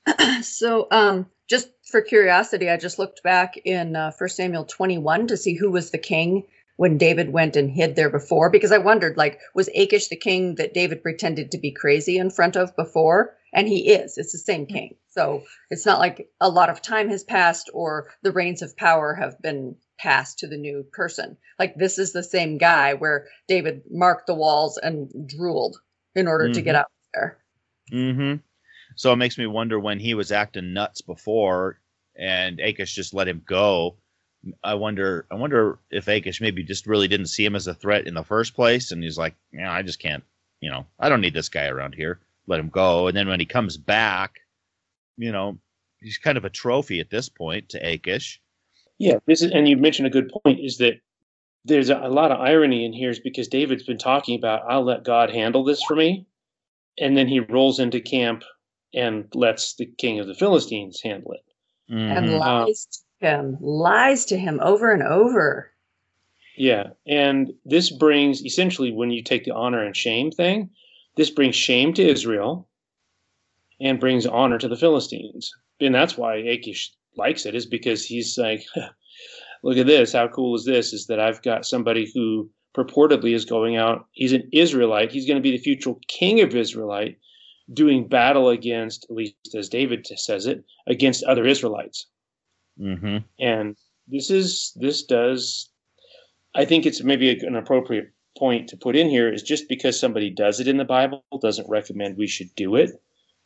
[clears throat] so, um, just for curiosity, I just looked back in uh, 1 Samuel 21 to see who was the king when David went and hid there before, because I wondered, like, was Achish the king that David pretended to be crazy in front of before? And he is. It's the same king. So it's not like a lot of time has passed or the reins of power have been passed to the new person. Like this is the same guy where David marked the walls and drooled in order mm-hmm. to get out there. Mm-hmm. So it makes me wonder when he was acting nuts before and Achish just let him go. I wonder I wonder if Achish maybe just really didn't see him as a threat in the first place and he's like, Yeah, I just can't you know, I don't need this guy around here. Let him go. And then when he comes back, you know, he's kind of a trophy at this point to Achish. Yeah, this is, and you mentioned a good point is that there's a, a lot of irony in here is because David's been talking about I'll let God handle this for me, and then he rolls into camp and lets the king of the Philistines handle it, mm-hmm. and lies to him, lies to him over and over. Yeah, and this brings essentially when you take the honor and shame thing, this brings shame to Israel and brings honor to the Philistines. And that's why Achish likes it, is because he's like, [laughs] look at this. How cool is this? Is that I've got somebody who purportedly is going out. He's an Israelite. He's going to be the future king of Israelite, doing battle against, at least as David says it, against other Israelites. Mm-hmm. And this is this does. I think it's maybe an appropriate point to put in here is just because somebody does it in the Bible doesn't recommend we should do it.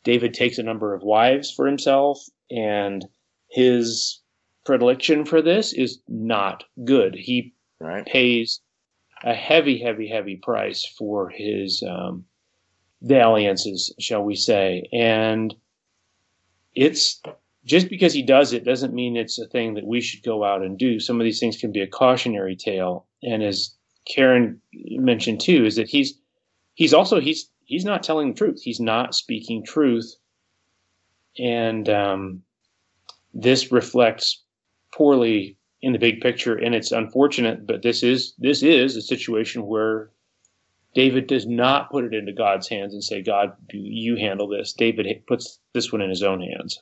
David takes a number of wives for himself, and his predilection for this is not good. He right. pays a heavy, heavy, heavy price for his um, dalliances, shall we say. And it's just because he does it doesn't mean it's a thing that we should go out and do. Some of these things can be a cautionary tale. And as Karen mentioned too, is that he's he's also he's he's not telling the truth. He's not speaking truth, and um, this reflects poorly in the big picture. And it's unfortunate, but this is this is a situation where David does not put it into God's hands and say, "God, you handle this." David puts this one in his own hands.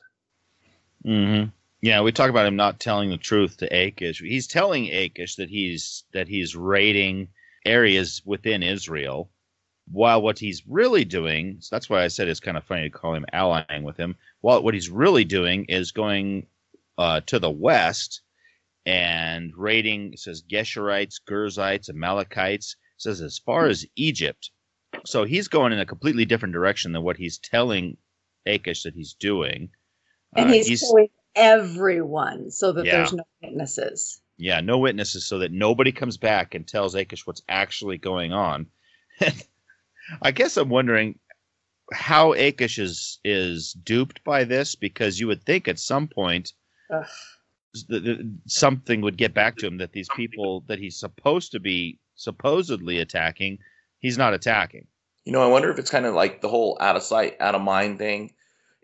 Mm-hmm. Yeah, we talk about him not telling the truth to Achish. He's telling Achish that he's that he's raiding areas within Israel while what he's really doing, so that's why I said it's kind of funny to call him allying with him. While what he's really doing is going uh, to the west and raiding, it says Geshurites, Girzites, Amalekites, says as far as Egypt. So he's going in a completely different direction than what he's telling Achish that he's doing. And uh, he's, he's everyone so that yeah. there's no witnesses. Yeah, no witnesses so that nobody comes back and tells Achish what's actually going on. [laughs] I guess I'm wondering how Achish is is duped by this because you would think at some point the, the, something would get back to him that these people that he's supposed to be supposedly attacking, he's not attacking. You know, I wonder if it's kind of like the whole out of sight, out of mind thing.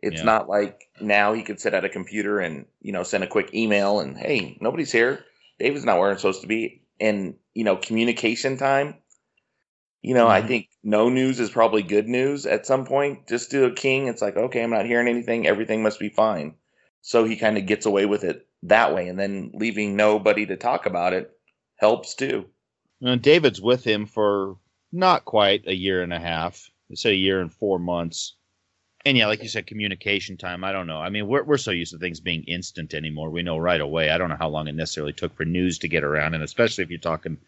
It's yeah. not like now he could sit at a computer and you know send a quick email and hey, nobody's here. David's not where I'm supposed to be. And you know, communication time you know, mm-hmm. I think no news is probably good news at some point. Just to a king, it's like, okay, I'm not hearing anything. Everything must be fine. So he kind of gets away with it that way. And then leaving nobody to talk about it helps too. And David's with him for not quite a year and a half. Say a year and four months. And yeah, like you said, communication time. I don't know. I mean, we're we're so used to things being instant anymore. We know right away. I don't know how long it necessarily took for news to get around, and especially if you're talking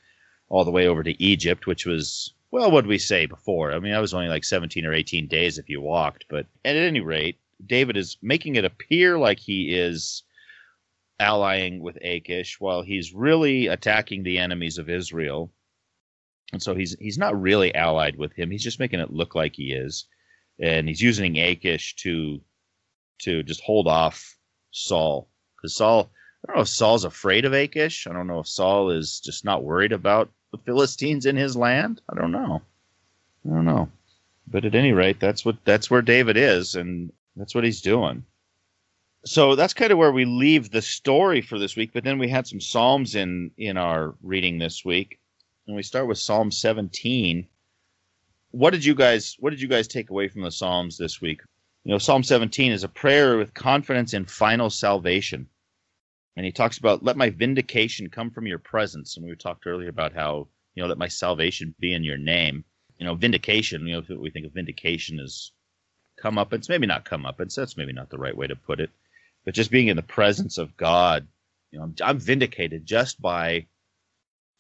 all the way over to Egypt, which was well, what we say before? I mean, I was only like 17 or 18 days if you walked, but at any rate, David is making it appear like he is allying with Achish while he's really attacking the enemies of Israel. And so he's he's not really allied with him. He's just making it look like he is. And he's using Achish to to just hold off Saul. Because Saul I don't know if Saul's afraid of Achish. I don't know if Saul is just not worried about the Philistines in his land? I don't know. I don't know. But at any rate, that's what that's where David is, and that's what he's doing. So that's kind of where we leave the story for this week. But then we had some psalms in in our reading this week, and we start with Psalm 17. What did you guys What did you guys take away from the psalms this week? You know, Psalm 17 is a prayer with confidence in final salvation. And he talks about let my vindication come from your presence. And we talked earlier about how you know let my salvation be in your name. You know vindication you know we think of vindication as come up it's maybe not come up it's that's maybe not the right way to put it. But just being in the presence of god You know, I'm, I'm vindicated just by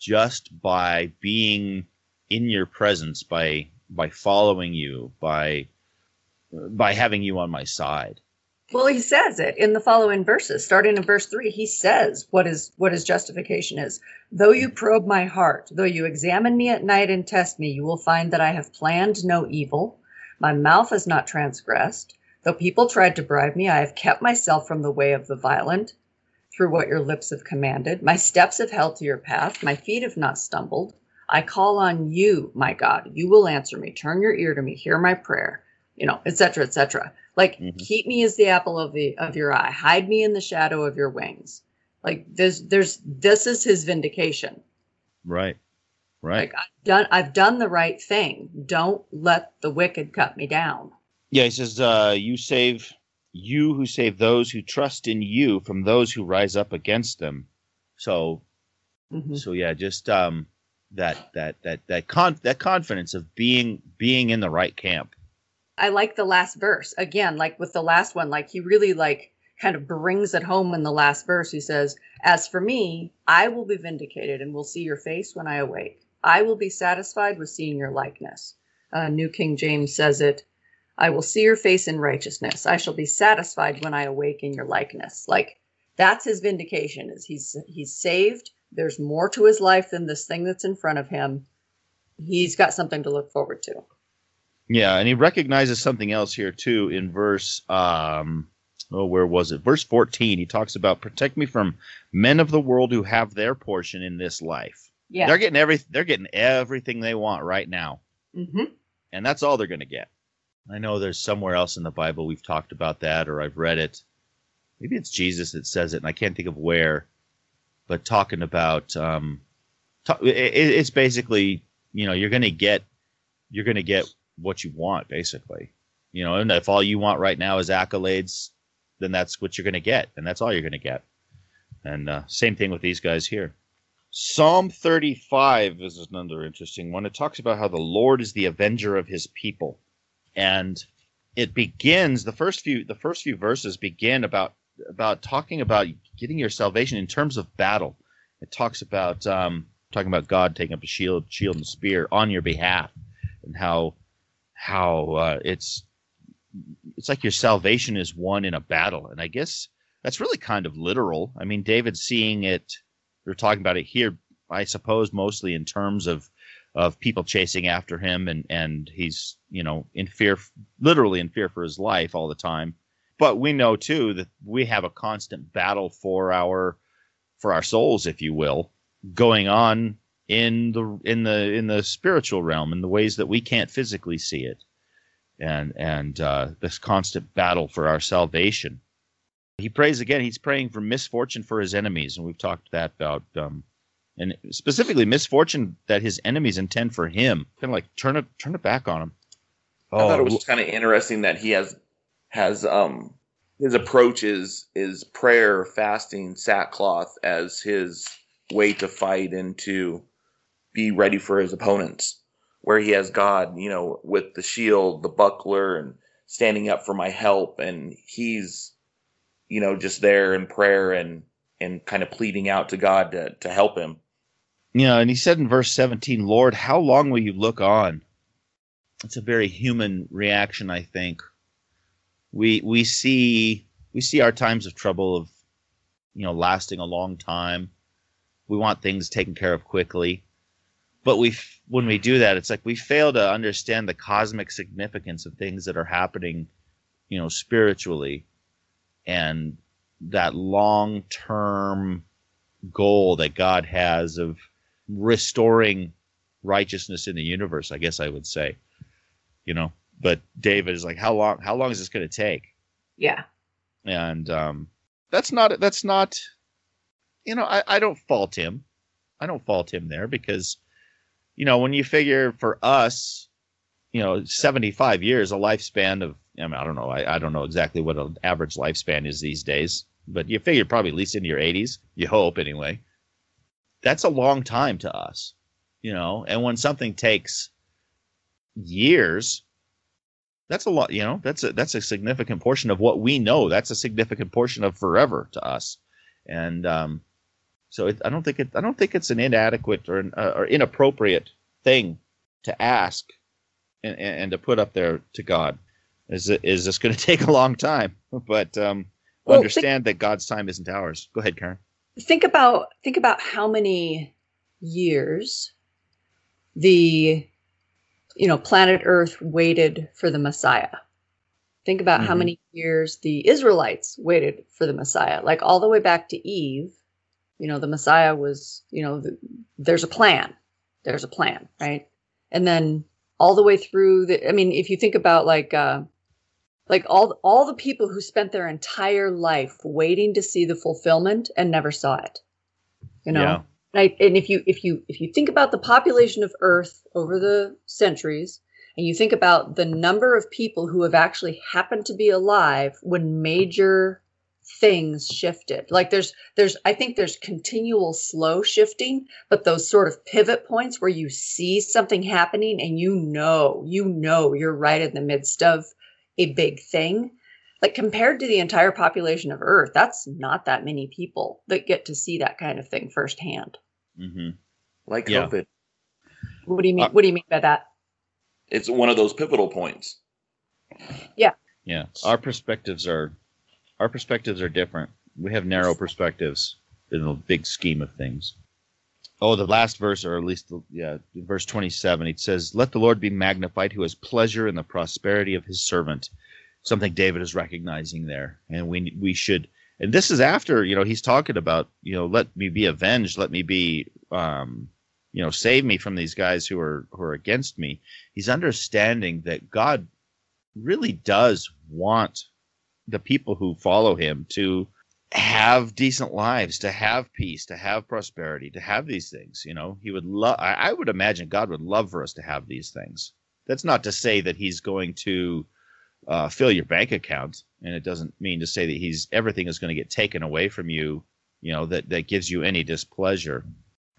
just by being in your presence, by by following you, by by having you on my side. Well, he says it in the following verses. Starting in verse three, he says what is what his justification is. Though you probe my heart, though you examine me at night and test me, you will find that I have planned no evil. My mouth has not transgressed. Though people tried to bribe me, I have kept myself from the way of the violent through what your lips have commanded. My steps have held to your path. My feet have not stumbled. I call on you, my God. You will answer me. Turn your ear to me. Hear my prayer. You know, etc., etc. Like, mm-hmm. keep me as the apple of the of your eye. Hide me in the shadow of your wings. Like, there's there's this is his vindication. Right. Right. Like, I've done I've done the right thing. Don't let the wicked cut me down. Yeah, he says, uh, "You save you who save those who trust in you from those who rise up against them." So, mm-hmm. so yeah, just um, that that that that con that confidence of being being in the right camp I like the last verse again, like with the last one, like he really like kind of brings it home in the last verse. He says, As for me, I will be vindicated and will see your face when I awake. I will be satisfied with seeing your likeness. Uh, New King James says it, I will see your face in righteousness. I shall be satisfied when I awake in your likeness. Like that's his vindication is he's he's saved. There's more to his life than this thing that's in front of him. He's got something to look forward to. Yeah, and he recognizes something else here too in verse um oh where was it? Verse 14. He talks about protect me from men of the world who have their portion in this life. Yeah. They're getting every they're getting everything they want right now. Mm-hmm. And that's all they're going to get. I know there's somewhere else in the Bible we've talked about that or I've read it. Maybe it's Jesus that says it and I can't think of where. But talking about um it, it's basically, you know, you're to get you're to get what you want, basically. You know, and if all you want right now is accolades, then that's what you're to get, and that's all you're to get. And uh, same thing with these guys here. Psalm 35 is another interesting one. It talks about how the Lord is the avenger of his people. And it begins the first few the first few verses begin about about talking about getting your salvation in terms of battle. It talks about um, talking about God taking up a shield, shield and spear on your behalf, and how how uh, it's it's like your salvation is won in a battle, and I guess that's really kind of literal. I mean, David seeing it, we're talking about it here, I suppose, mostly in terms of of people chasing after him, and and he's you know in fear, literally in fear for his life all the time. But we know too that we have a constant battle for our for our souls, if you will, going on in the in the in the spiritual realm in the ways that we can't physically see it. And and uh, this constant battle for our salvation. He prays again. He's praying for misfortune for his enemies. And we've talked that about um, and specifically misfortune that his enemies intend for him. Kind of like turn it turn it back on him. Oh, i thought it was kind of interesting that he has has um his approach is is prayer fasting sackcloth as his way to fight and to be ready for his opponents, where he has God, you know, with the shield, the buckler, and standing up for my help, and he's, you know, just there in prayer and and kind of pleading out to God to to help him. Yeah, and he said in verse 17, Lord, how long will you look on? It's a very human reaction, I think. We we see we see our times of trouble of you know lasting a long time. We want things taken care of quickly. But we when we do that it's like we fail to understand the cosmic significance of things that are happening you know spiritually. And that long term goal that god has of restoring righteousness in the universe i guess i would say you know but david is like how long how long is this going to take? Yeah. And um that's not that's not you know I, I don't fault him. I don't fault him there because you know, when you figure for us, you know, 75 years, a lifespan of, I mean, I don't know, I, I don't know exactly what an average lifespan is these days, but you figure probably at least into your 80s, you hope anyway. That's a long time to us, you know, and when something takes years, that's a lot, you know, that's a, that's a significant portion of what we know. That's a significant portion of forever to us. and um, so it, I don't think it I don't think it's an inadequate or an, uh, or inappropriate thing to ask and, and to put up there to God. Is it, is this going [laughs] to take a long time? But um, Well, understand that God's time isn't ours. Go ahead, Karen. think about think about how many years the you know planet earth waited for the messiah. Think about how Mhm. many years the israelites waited for the messiah. Like all the way back to eve you know the messiah was you know the, there's a plan. There's a plan right? And then all the way through the i mean if you think about like uh like all all the people who spent their entire life waiting to see the fulfillment and never saw it you know? Yeah. And, I, and if you if you if you think about the population of earth over the centuries and you think about the number of people who have actually happened to be alive when major things shifted. Like there's there's i think there's continual slow shifting but those sort of pivot points where you see something happening and you know you know you're right in the midst of a big thing like compared to the entire population of earth that's not that many people that get to see that kind of thing firsthand hmm Like Yeah. COVID. what do you mean Uh, what do you mean by that It's one of those pivotal points. Yeah, Yeah. our perspectives are our perspectives are different. We have narrow perspectives in the big scheme of things. Oh, the last verse, or at least the, yeah, verse twenty-seven. It says, "Let the Lord be magnified, who has pleasure in the prosperity of His servant." Something David is recognizing there, and we we should. And this is after you know he's talking about you know let me be avenged, let me be um, you know save me from these guys who are who are against me. He's understanding that God really does want the people who follow him to have decent lives, to have peace, to have prosperity, to have these things. You know, he would love. I, I would imagine God would love for us to have these things. That's not to say that He's going to uh, fill your bank account, and it doesn't mean to say that He's everything is going to get taken away from you. You know that that gives you any displeasure,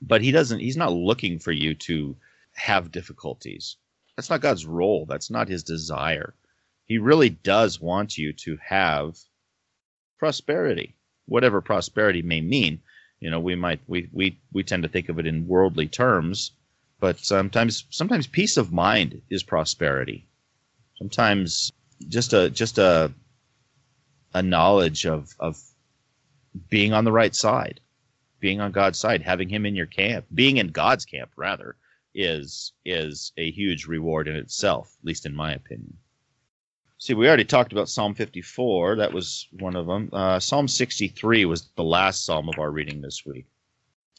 but He doesn't. He's not looking for you to have difficulties. That's not God's role. That's not His desire. He really does want you to have prosperity, whatever prosperity may mean. You know, we might we we we tend to think of it in worldly terms, but sometimes sometimes peace of mind is prosperity. Sometimes just a just a a knowledge of of being on the right side, being on God's side, having Him in your camp, being in God's camp rather, is is a huge reward in itself, at least in my opinion. See, we already talked about Psalm 54. That was one of them. Uh, psalm 63 was the last psalm of our reading this week,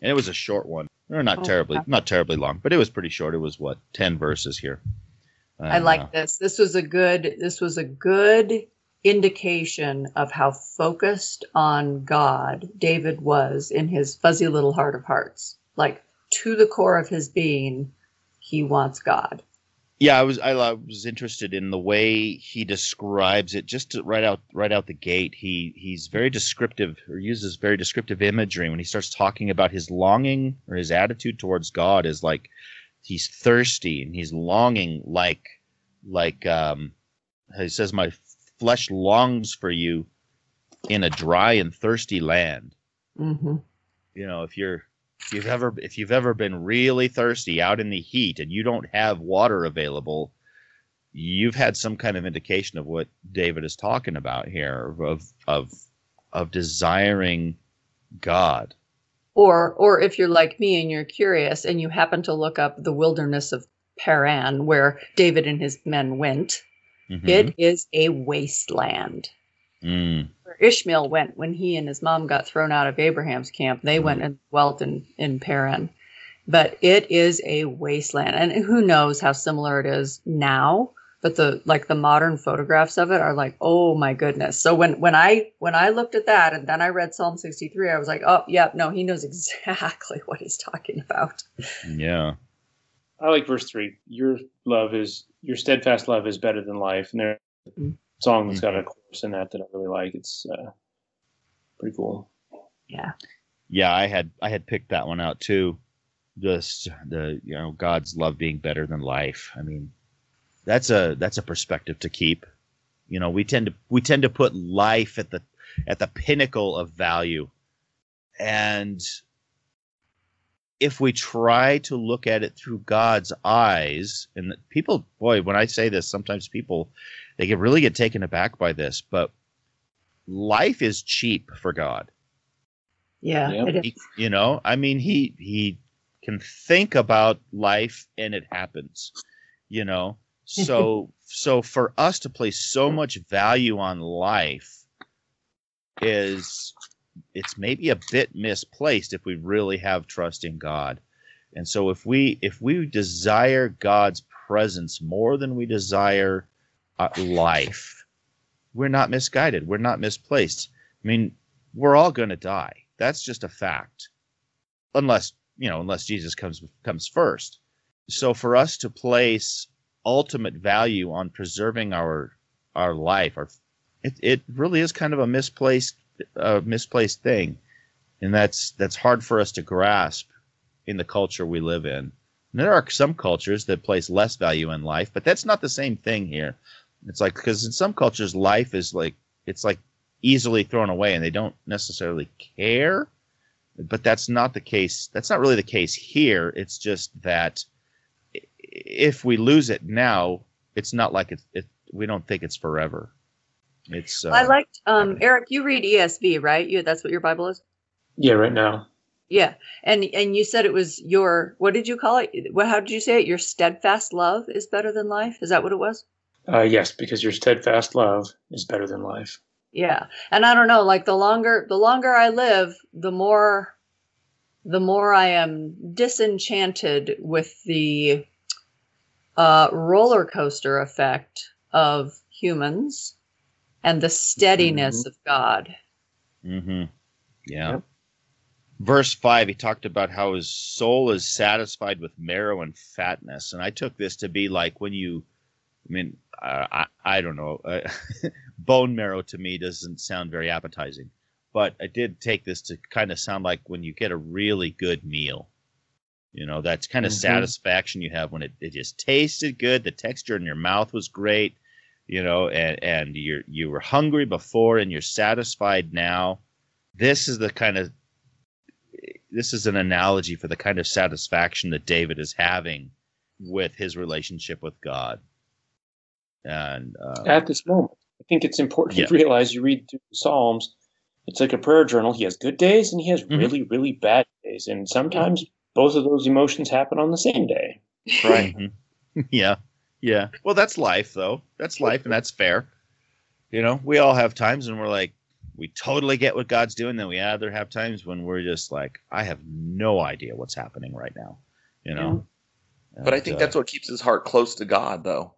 and it was a short one. Or not Oh, terribly, not terribly long, but it was pretty short. It was what ten verses here. I like uh, this. This was a good this was a good indication of how focused on God David was in his fuzzy little heart of hearts. Like to the core of his being, he wants God. yeah, I was I was interested in the way he describes it. Just to, right out right out the gate, he he's very descriptive or uses very descriptive imagery when he starts talking about his longing or his attitude towards God is like he's thirsty and he's longing like like um he says my flesh longs for you in a dry and thirsty land. Hmm you know if you're if you've ever if you've ever been really thirsty out in the heat and you don't have water available you've had some kind of indication of what david is talking about here of of of desiring god Or or if you're like me and you're curious and you happen to look up the wilderness of Paran where David and his men went, Mhm. it is a wasteland. Mm. where Ishmael went when he and his mom got thrown out of Abraham's camp. They went and dwelt in, in Paran. But it is a wasteland. And who knows how similar it is now. But the like the modern photographs of it are like, oh my goodness. So when when I when I looked at that and then I read Psalm 63, I was like, oh yeah, no, he knows [laughs] exactly what he's talking about. yeah I like verse three. Your love is your steadfast love is better than life. And there's a song that's got a chorus in that that I really like. It's uh, pretty cool. Yeah. yeah i had i had picked that one out too just the you know god's love being better than life i mean that's a that's a perspective to keep you know we tend to we tend to put life at the at the pinnacle of value and if we try to look at it through God's eyes, and people, boy, when I say this, sometimes people they get really get taken aback by this, but life is cheap for God. Yeah, Yep. He- you know, I mean, he he can think about life and it happens. You know, [laughs] so so for us to place so much value on life is it's maybe a bit misplaced if we really have trust in God. And so if we if we desire God's presence more than we desire uh, life, we're not misguided. We're not misplaced. I mean, we're all going to die. That's just a fact. Unless, you know, unless Jesus comes comes first. So for us to place ultimate value on preserving our our life, our it, it really is kind of a misplaced uh, misplaced thing. And that's that's hard for us to grasp in the culture we live in. And there are some cultures that place less value in life, but that's not the same thing here. It's like because in some cultures life is like it's like easily thrown away and they don't necessarily care. But that's not the case. That's not really the case here. It's just that if we lose it now, it's not like it's it, we don't think it's forever. It's uh, I liked um, Eric. You read ESV, right? You that's what your Bible is. Yeah, right now. Yeah, and and you said it was your what did you call it? What how did you say it? Your steadfast love is better than life. Is that what it was? Uh, yes, because your steadfast love is better than life. Yeah, and I don't know. Like the longer the longer I live, the more the more I am disenchanted with the uh, roller coaster effect of humans and the steadiness of God. Mm-hmm. Yeah. Yep. Verse five, he talked about how his soul is satisfied with marrow and fatness, and I took this to be like when you, I mean, uh, I I don't know, uh, [laughs] bone marrow to me doesn't sound very appetizing, but I did take this to kind of sound like when you get a really good meal. You know, that's kind of Mhm. satisfaction you have when it, it just tasted good. The texture in your mouth was great, you know, and, and you're you were hungry before and you're satisfied now. This is the kind of this is an analogy for the kind of satisfaction that David is having with his relationship with God. And uh, At this moment, I think it's important Yeah. to realize you read through the Psalms, it's like a prayer journal. He has good days and he has Mhm. really, really bad days. And sometimes both of those emotions happen on the same day. Right. [laughs] Mhm. [laughs] yeah, yeah. Well, that's life, though. That's life, and that's fair. You know, we all have times when we're like, we totally get what God's doing. Then we either have times when we're just like, I have no idea what's happening right now. You know. But I think that's what keeps his heart close to God, though,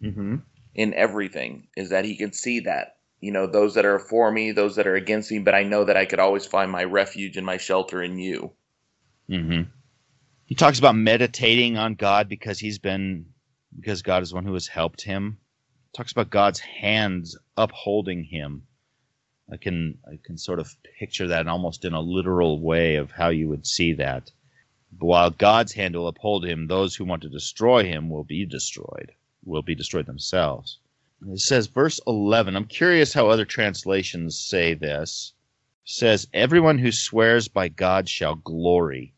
hmm in everything, is that he can see that. You know, those that are for me, those that are against me, but I know that I could always find my refuge and my shelter in you. Hmm He talks about meditating on God because he's been because God is one who has helped him. Talks about God's hands upholding him. I can I can sort of picture that almost in a literal way of how you would see that. While God's hand will uphold him, those who want to destroy him will be destroyed, will be destroyed themselves. It says, verse 11. I'm curious how other translations say this. Says, Everyone who swears by God shall glory.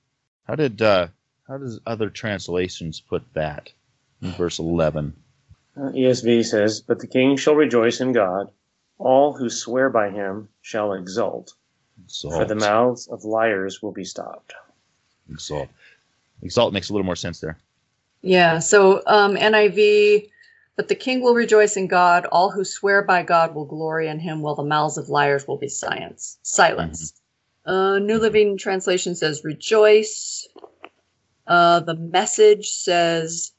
How did uh, how does other translations put that in verse eleven? Uh, ESV says, But the king shall rejoice in God. All who swear by him shall exult, Exalt. for the mouths of liars will be stopped. Exalt. Exalt makes a little more sense there. Yeah. So um, NIV, but the king will rejoice in God. All who swear by God will glory in him, while the mouths of liars will be silence, silenced. Uh, New Living Translation says rejoice. Uh, the message says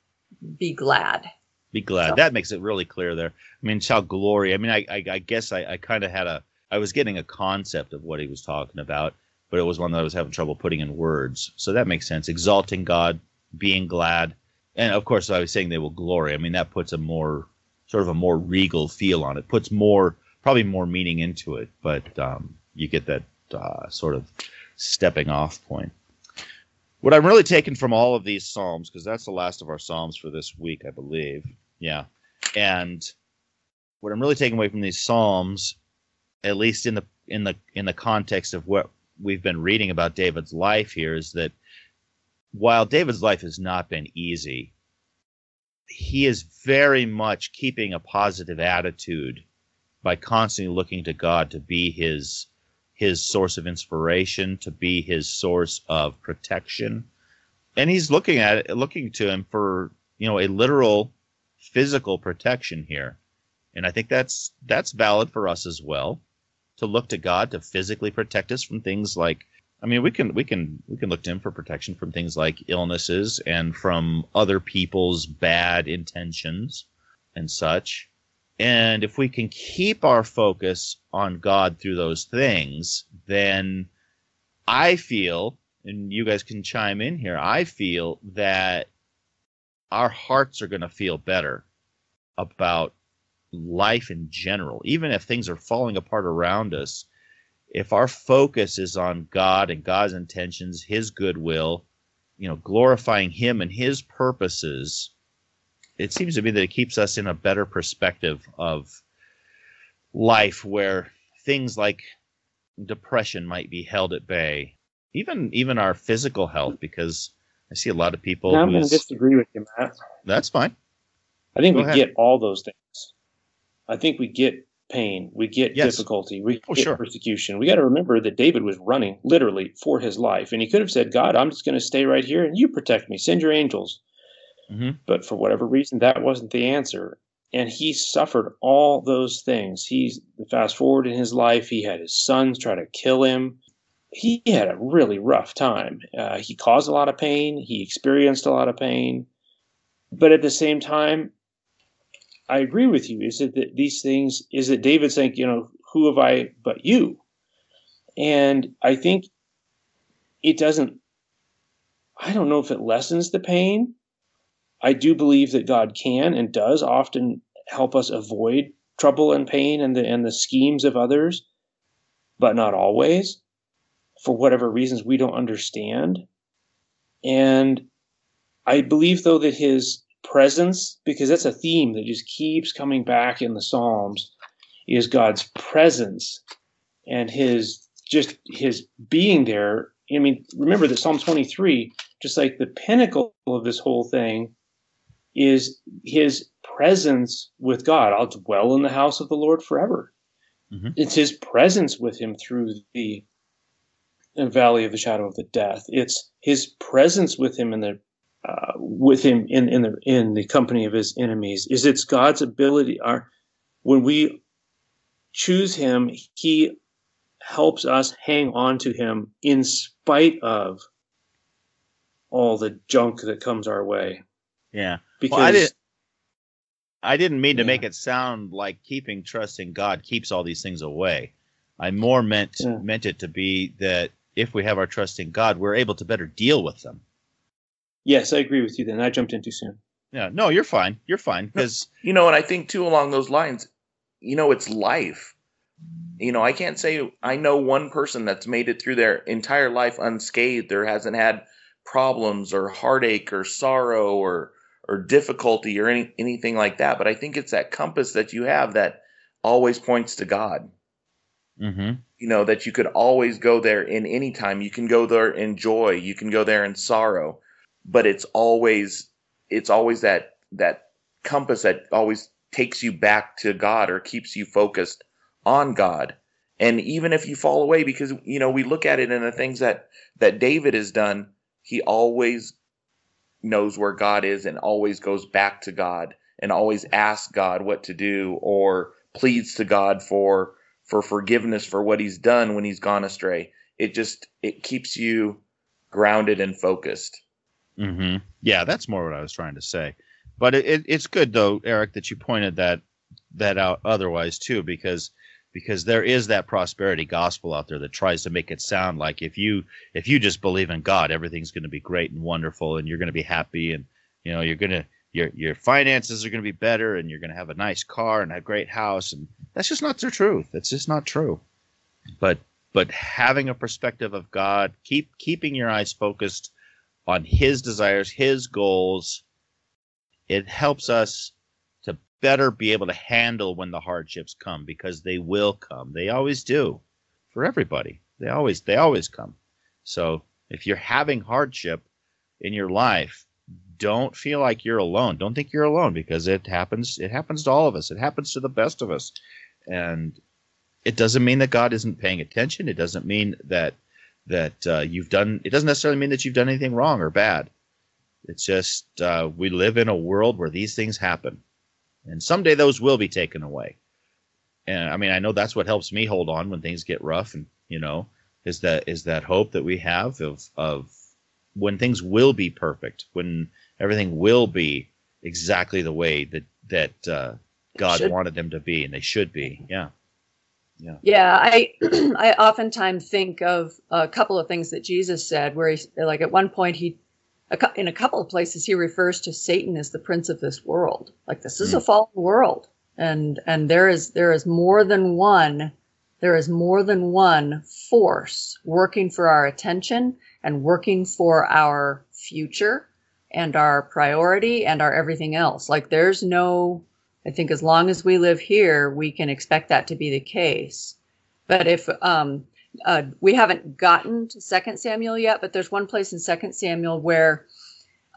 be glad. Be glad. So- That makes it really clear there. I mean, shall glory. I mean, I I, I guess I, I kind of had a I was getting a concept of what he was talking about, but it was one that I was having trouble putting in words. So that makes sense. Exalting God, being glad, and of course, I was saying they will glory. I mean, that puts a more sort of a more regal feel on it. Puts more probably more meaning into it, but um, you get that uh, sort of stepping off point. What I'm really taking from all of these psalms, because that's the last of our psalms for this week, I believe. Yeah, and what I'm really taking away from these psalms, at least in the in the in the context of what we've been reading about David's life here is that while David's life has not been easy, he is very much keeping a positive attitude by constantly looking to God to be his his source of inspiration, to be his source of protection. And he's looking at it, looking to him for, you know, a literal physical protection here. And I think that's that's valid for us as well to look to God to physically protect us from things like I mean we can we can we can look to him for protection from things like illnesses and from other people's bad intentions and such. And if we can keep our focus on God through those things, then I feel, and you guys can chime in here, I feel that our hearts are going to feel better about life in general. Even if things are falling apart around us, if our focus is on God and God's intentions, His goodwill, you know, glorifying Him and His purposes, it seems to me that it keeps us in a better perspective of life where things like depression might be held at bay even even our physical health because i see a lot of people i'm going to disagree with you matt. That's fine. I think Go we ahead. get all those things. I think we get pain we get yes. difficulty we oh, get sure. persecution we got to remember that david was running literally for his life and he could have said god i'm just going to stay right here and you protect me send your angels Mm-hmm. But for whatever reason, that wasn't the answer. And he suffered all those things. He's fast forward in his life, he had his sons try to kill him. He had a really rough time. Uh, he caused a lot of pain, he experienced a lot of pain. But at the same time, I agree with you. Is it that these things, is it David saying, you know, who have I but you? And I think it doesn't, I don't know if it lessens the pain, I do believe that God can and does often help us avoid trouble and pain and the and the schemes of others, but not always, for whatever reasons we don't understand. And I believe though that his presence, because that's a theme that just keeps coming back in the Psalms, is God's presence and his just his being there. I mean, remember that Psalm 23, just like the pinnacle of this whole thing, is his presence with God. I'll dwell in the house of the Lord forever. Mm-hmm. It's his presence with him through the valley of the shadow of the death. It's his presence with him in the uh, with him in, in the in the company of his enemies. Is it's God's ability. Our when we choose him, he helps us hang on to him in spite of all the junk that comes our way. Yeah. Because well, I didn't I didn't mean to yeah. make it sound like keeping trust in God keeps all these things away. I more meant yeah. meant it to be that if we have our trust in God, we're able to better deal with them. Yes, I agree with you. Then I jumped in too soon. Yeah, no, you're fine. You're fine because you know, and I think too along those lines. You know, it's life. You know, I can't say I know one person that's made it through their entire life unscathed or hasn't had problems or heartache or sorrow or or difficulty or any, anything like that. But I think it's that compass that you have that always points to God. Mm-hmm. You know, that you could always go there in any time. You can go there in joy. You can go there in sorrow, but it's always, it's always that, that compass that always takes you back to God or keeps you focused on God. And even if you fall away, because, you know, we look at it in the things that, that David has done, he always knows where God is and always goes back to God and always asks God what to do or pleads to God for for forgiveness for what he's done when he's gone astray. It just it keeps you grounded and focused. Mm-hmm. Yeah, that's more what I was trying to say. But it, it, it's good though, Eric, that you pointed that that out otherwise too, because because there is that prosperity gospel out there that tries to make it sound like if you if you just believe in God, everything's going to be great and wonderful, and you're going to be happy, and you know you're going to your your finances are going to be better, and you're going to have a nice car and a great house, and that's just not the truth. That's just not true. But but having a perspective of God, keep keeping your eyes focused on His desires, His goals, it helps us to better be able to handle when the hardships come because they will come. They always do for everybody. They always they always come. So if you're having hardship in your life, don't feel like you're alone. Don't think you're alone because it happens. It happens to all of us. It happens to the best of us, and it doesn't mean that God isn't paying attention. It doesn't mean that that uh, you've done. It doesn't necessarily mean that you've done anything wrong or bad. It's just uh, we live in a world where these things happen, and someday those will be taken away. And I mean, I know that's what helps me hold on when things get rough, and you know, is that is that hope that we have of of when things will be perfect, when everything will be exactly the way that that uh, God wanted them to be, and they should be. Yeah. Yeah. Yeah, I [clears throat] I oftentimes think of a couple of things that Jesus said, where he like at one point he, in a couple of places he refers to Satan as the prince of this world. Like this is mm. a fallen world, and and there is there is more than one, there is more than one force working for our attention and working for our future and our priority and our everything else. Like there's no, I think as long as we live here, we can expect that to be the case. But if um, uh, we haven't gotten to Second Samuel yet, but there's one place in Second Samuel where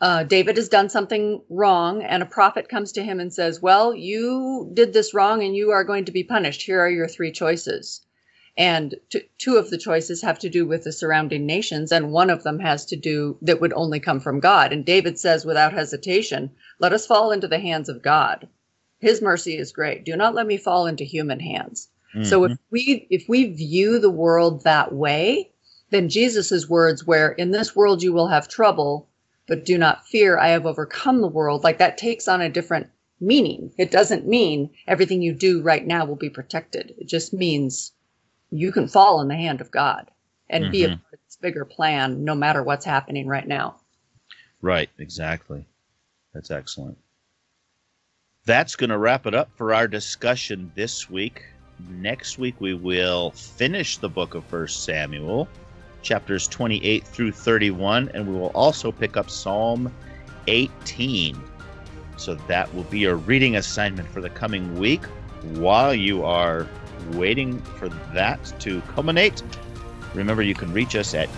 uh, David has done something wrong, and a prophet comes to him and says, "Well, you did this wrong, and you are going to be punished. Here are your three choices." And t- two of the choices have to do with the surrounding nations, and one of them has to do that would only come from God. And David says without hesitation, Let us fall into the hands of God. His mercy is great. Do not let me fall into human hands. Mm-hmm. So if we if we view the world that way, then Jesus' words where in this world you will have trouble, but do not fear, I have overcome the world, like that takes on a different meaning. It doesn't mean everything you do right now will be protected. It just means you can fall in the hand of God and mm-hmm. be a mm-hmm. part of this bigger plan no matter what's happening right now. Right, exactly. That's excellent. That's going to wrap it up for our discussion this week. Next week we will finish the book of First Samuel, chapters 28 through 31, and we will also pick up Psalm 18. So that will be a reading assignment for the coming week while you are waiting for that to culminate. Remember, you can reach us at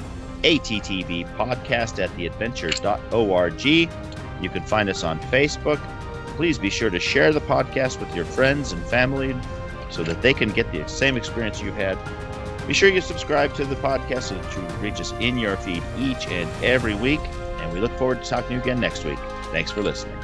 attvpodcast at theadventure.org. You can find us on Facebook. Please be sure to share the podcast with your friends and family so that they can get the same experience you've had. Be sure you subscribe to the podcast so that you reach us in your feed each and every week. And we look forward to talking to you again next week. Thanks for listening.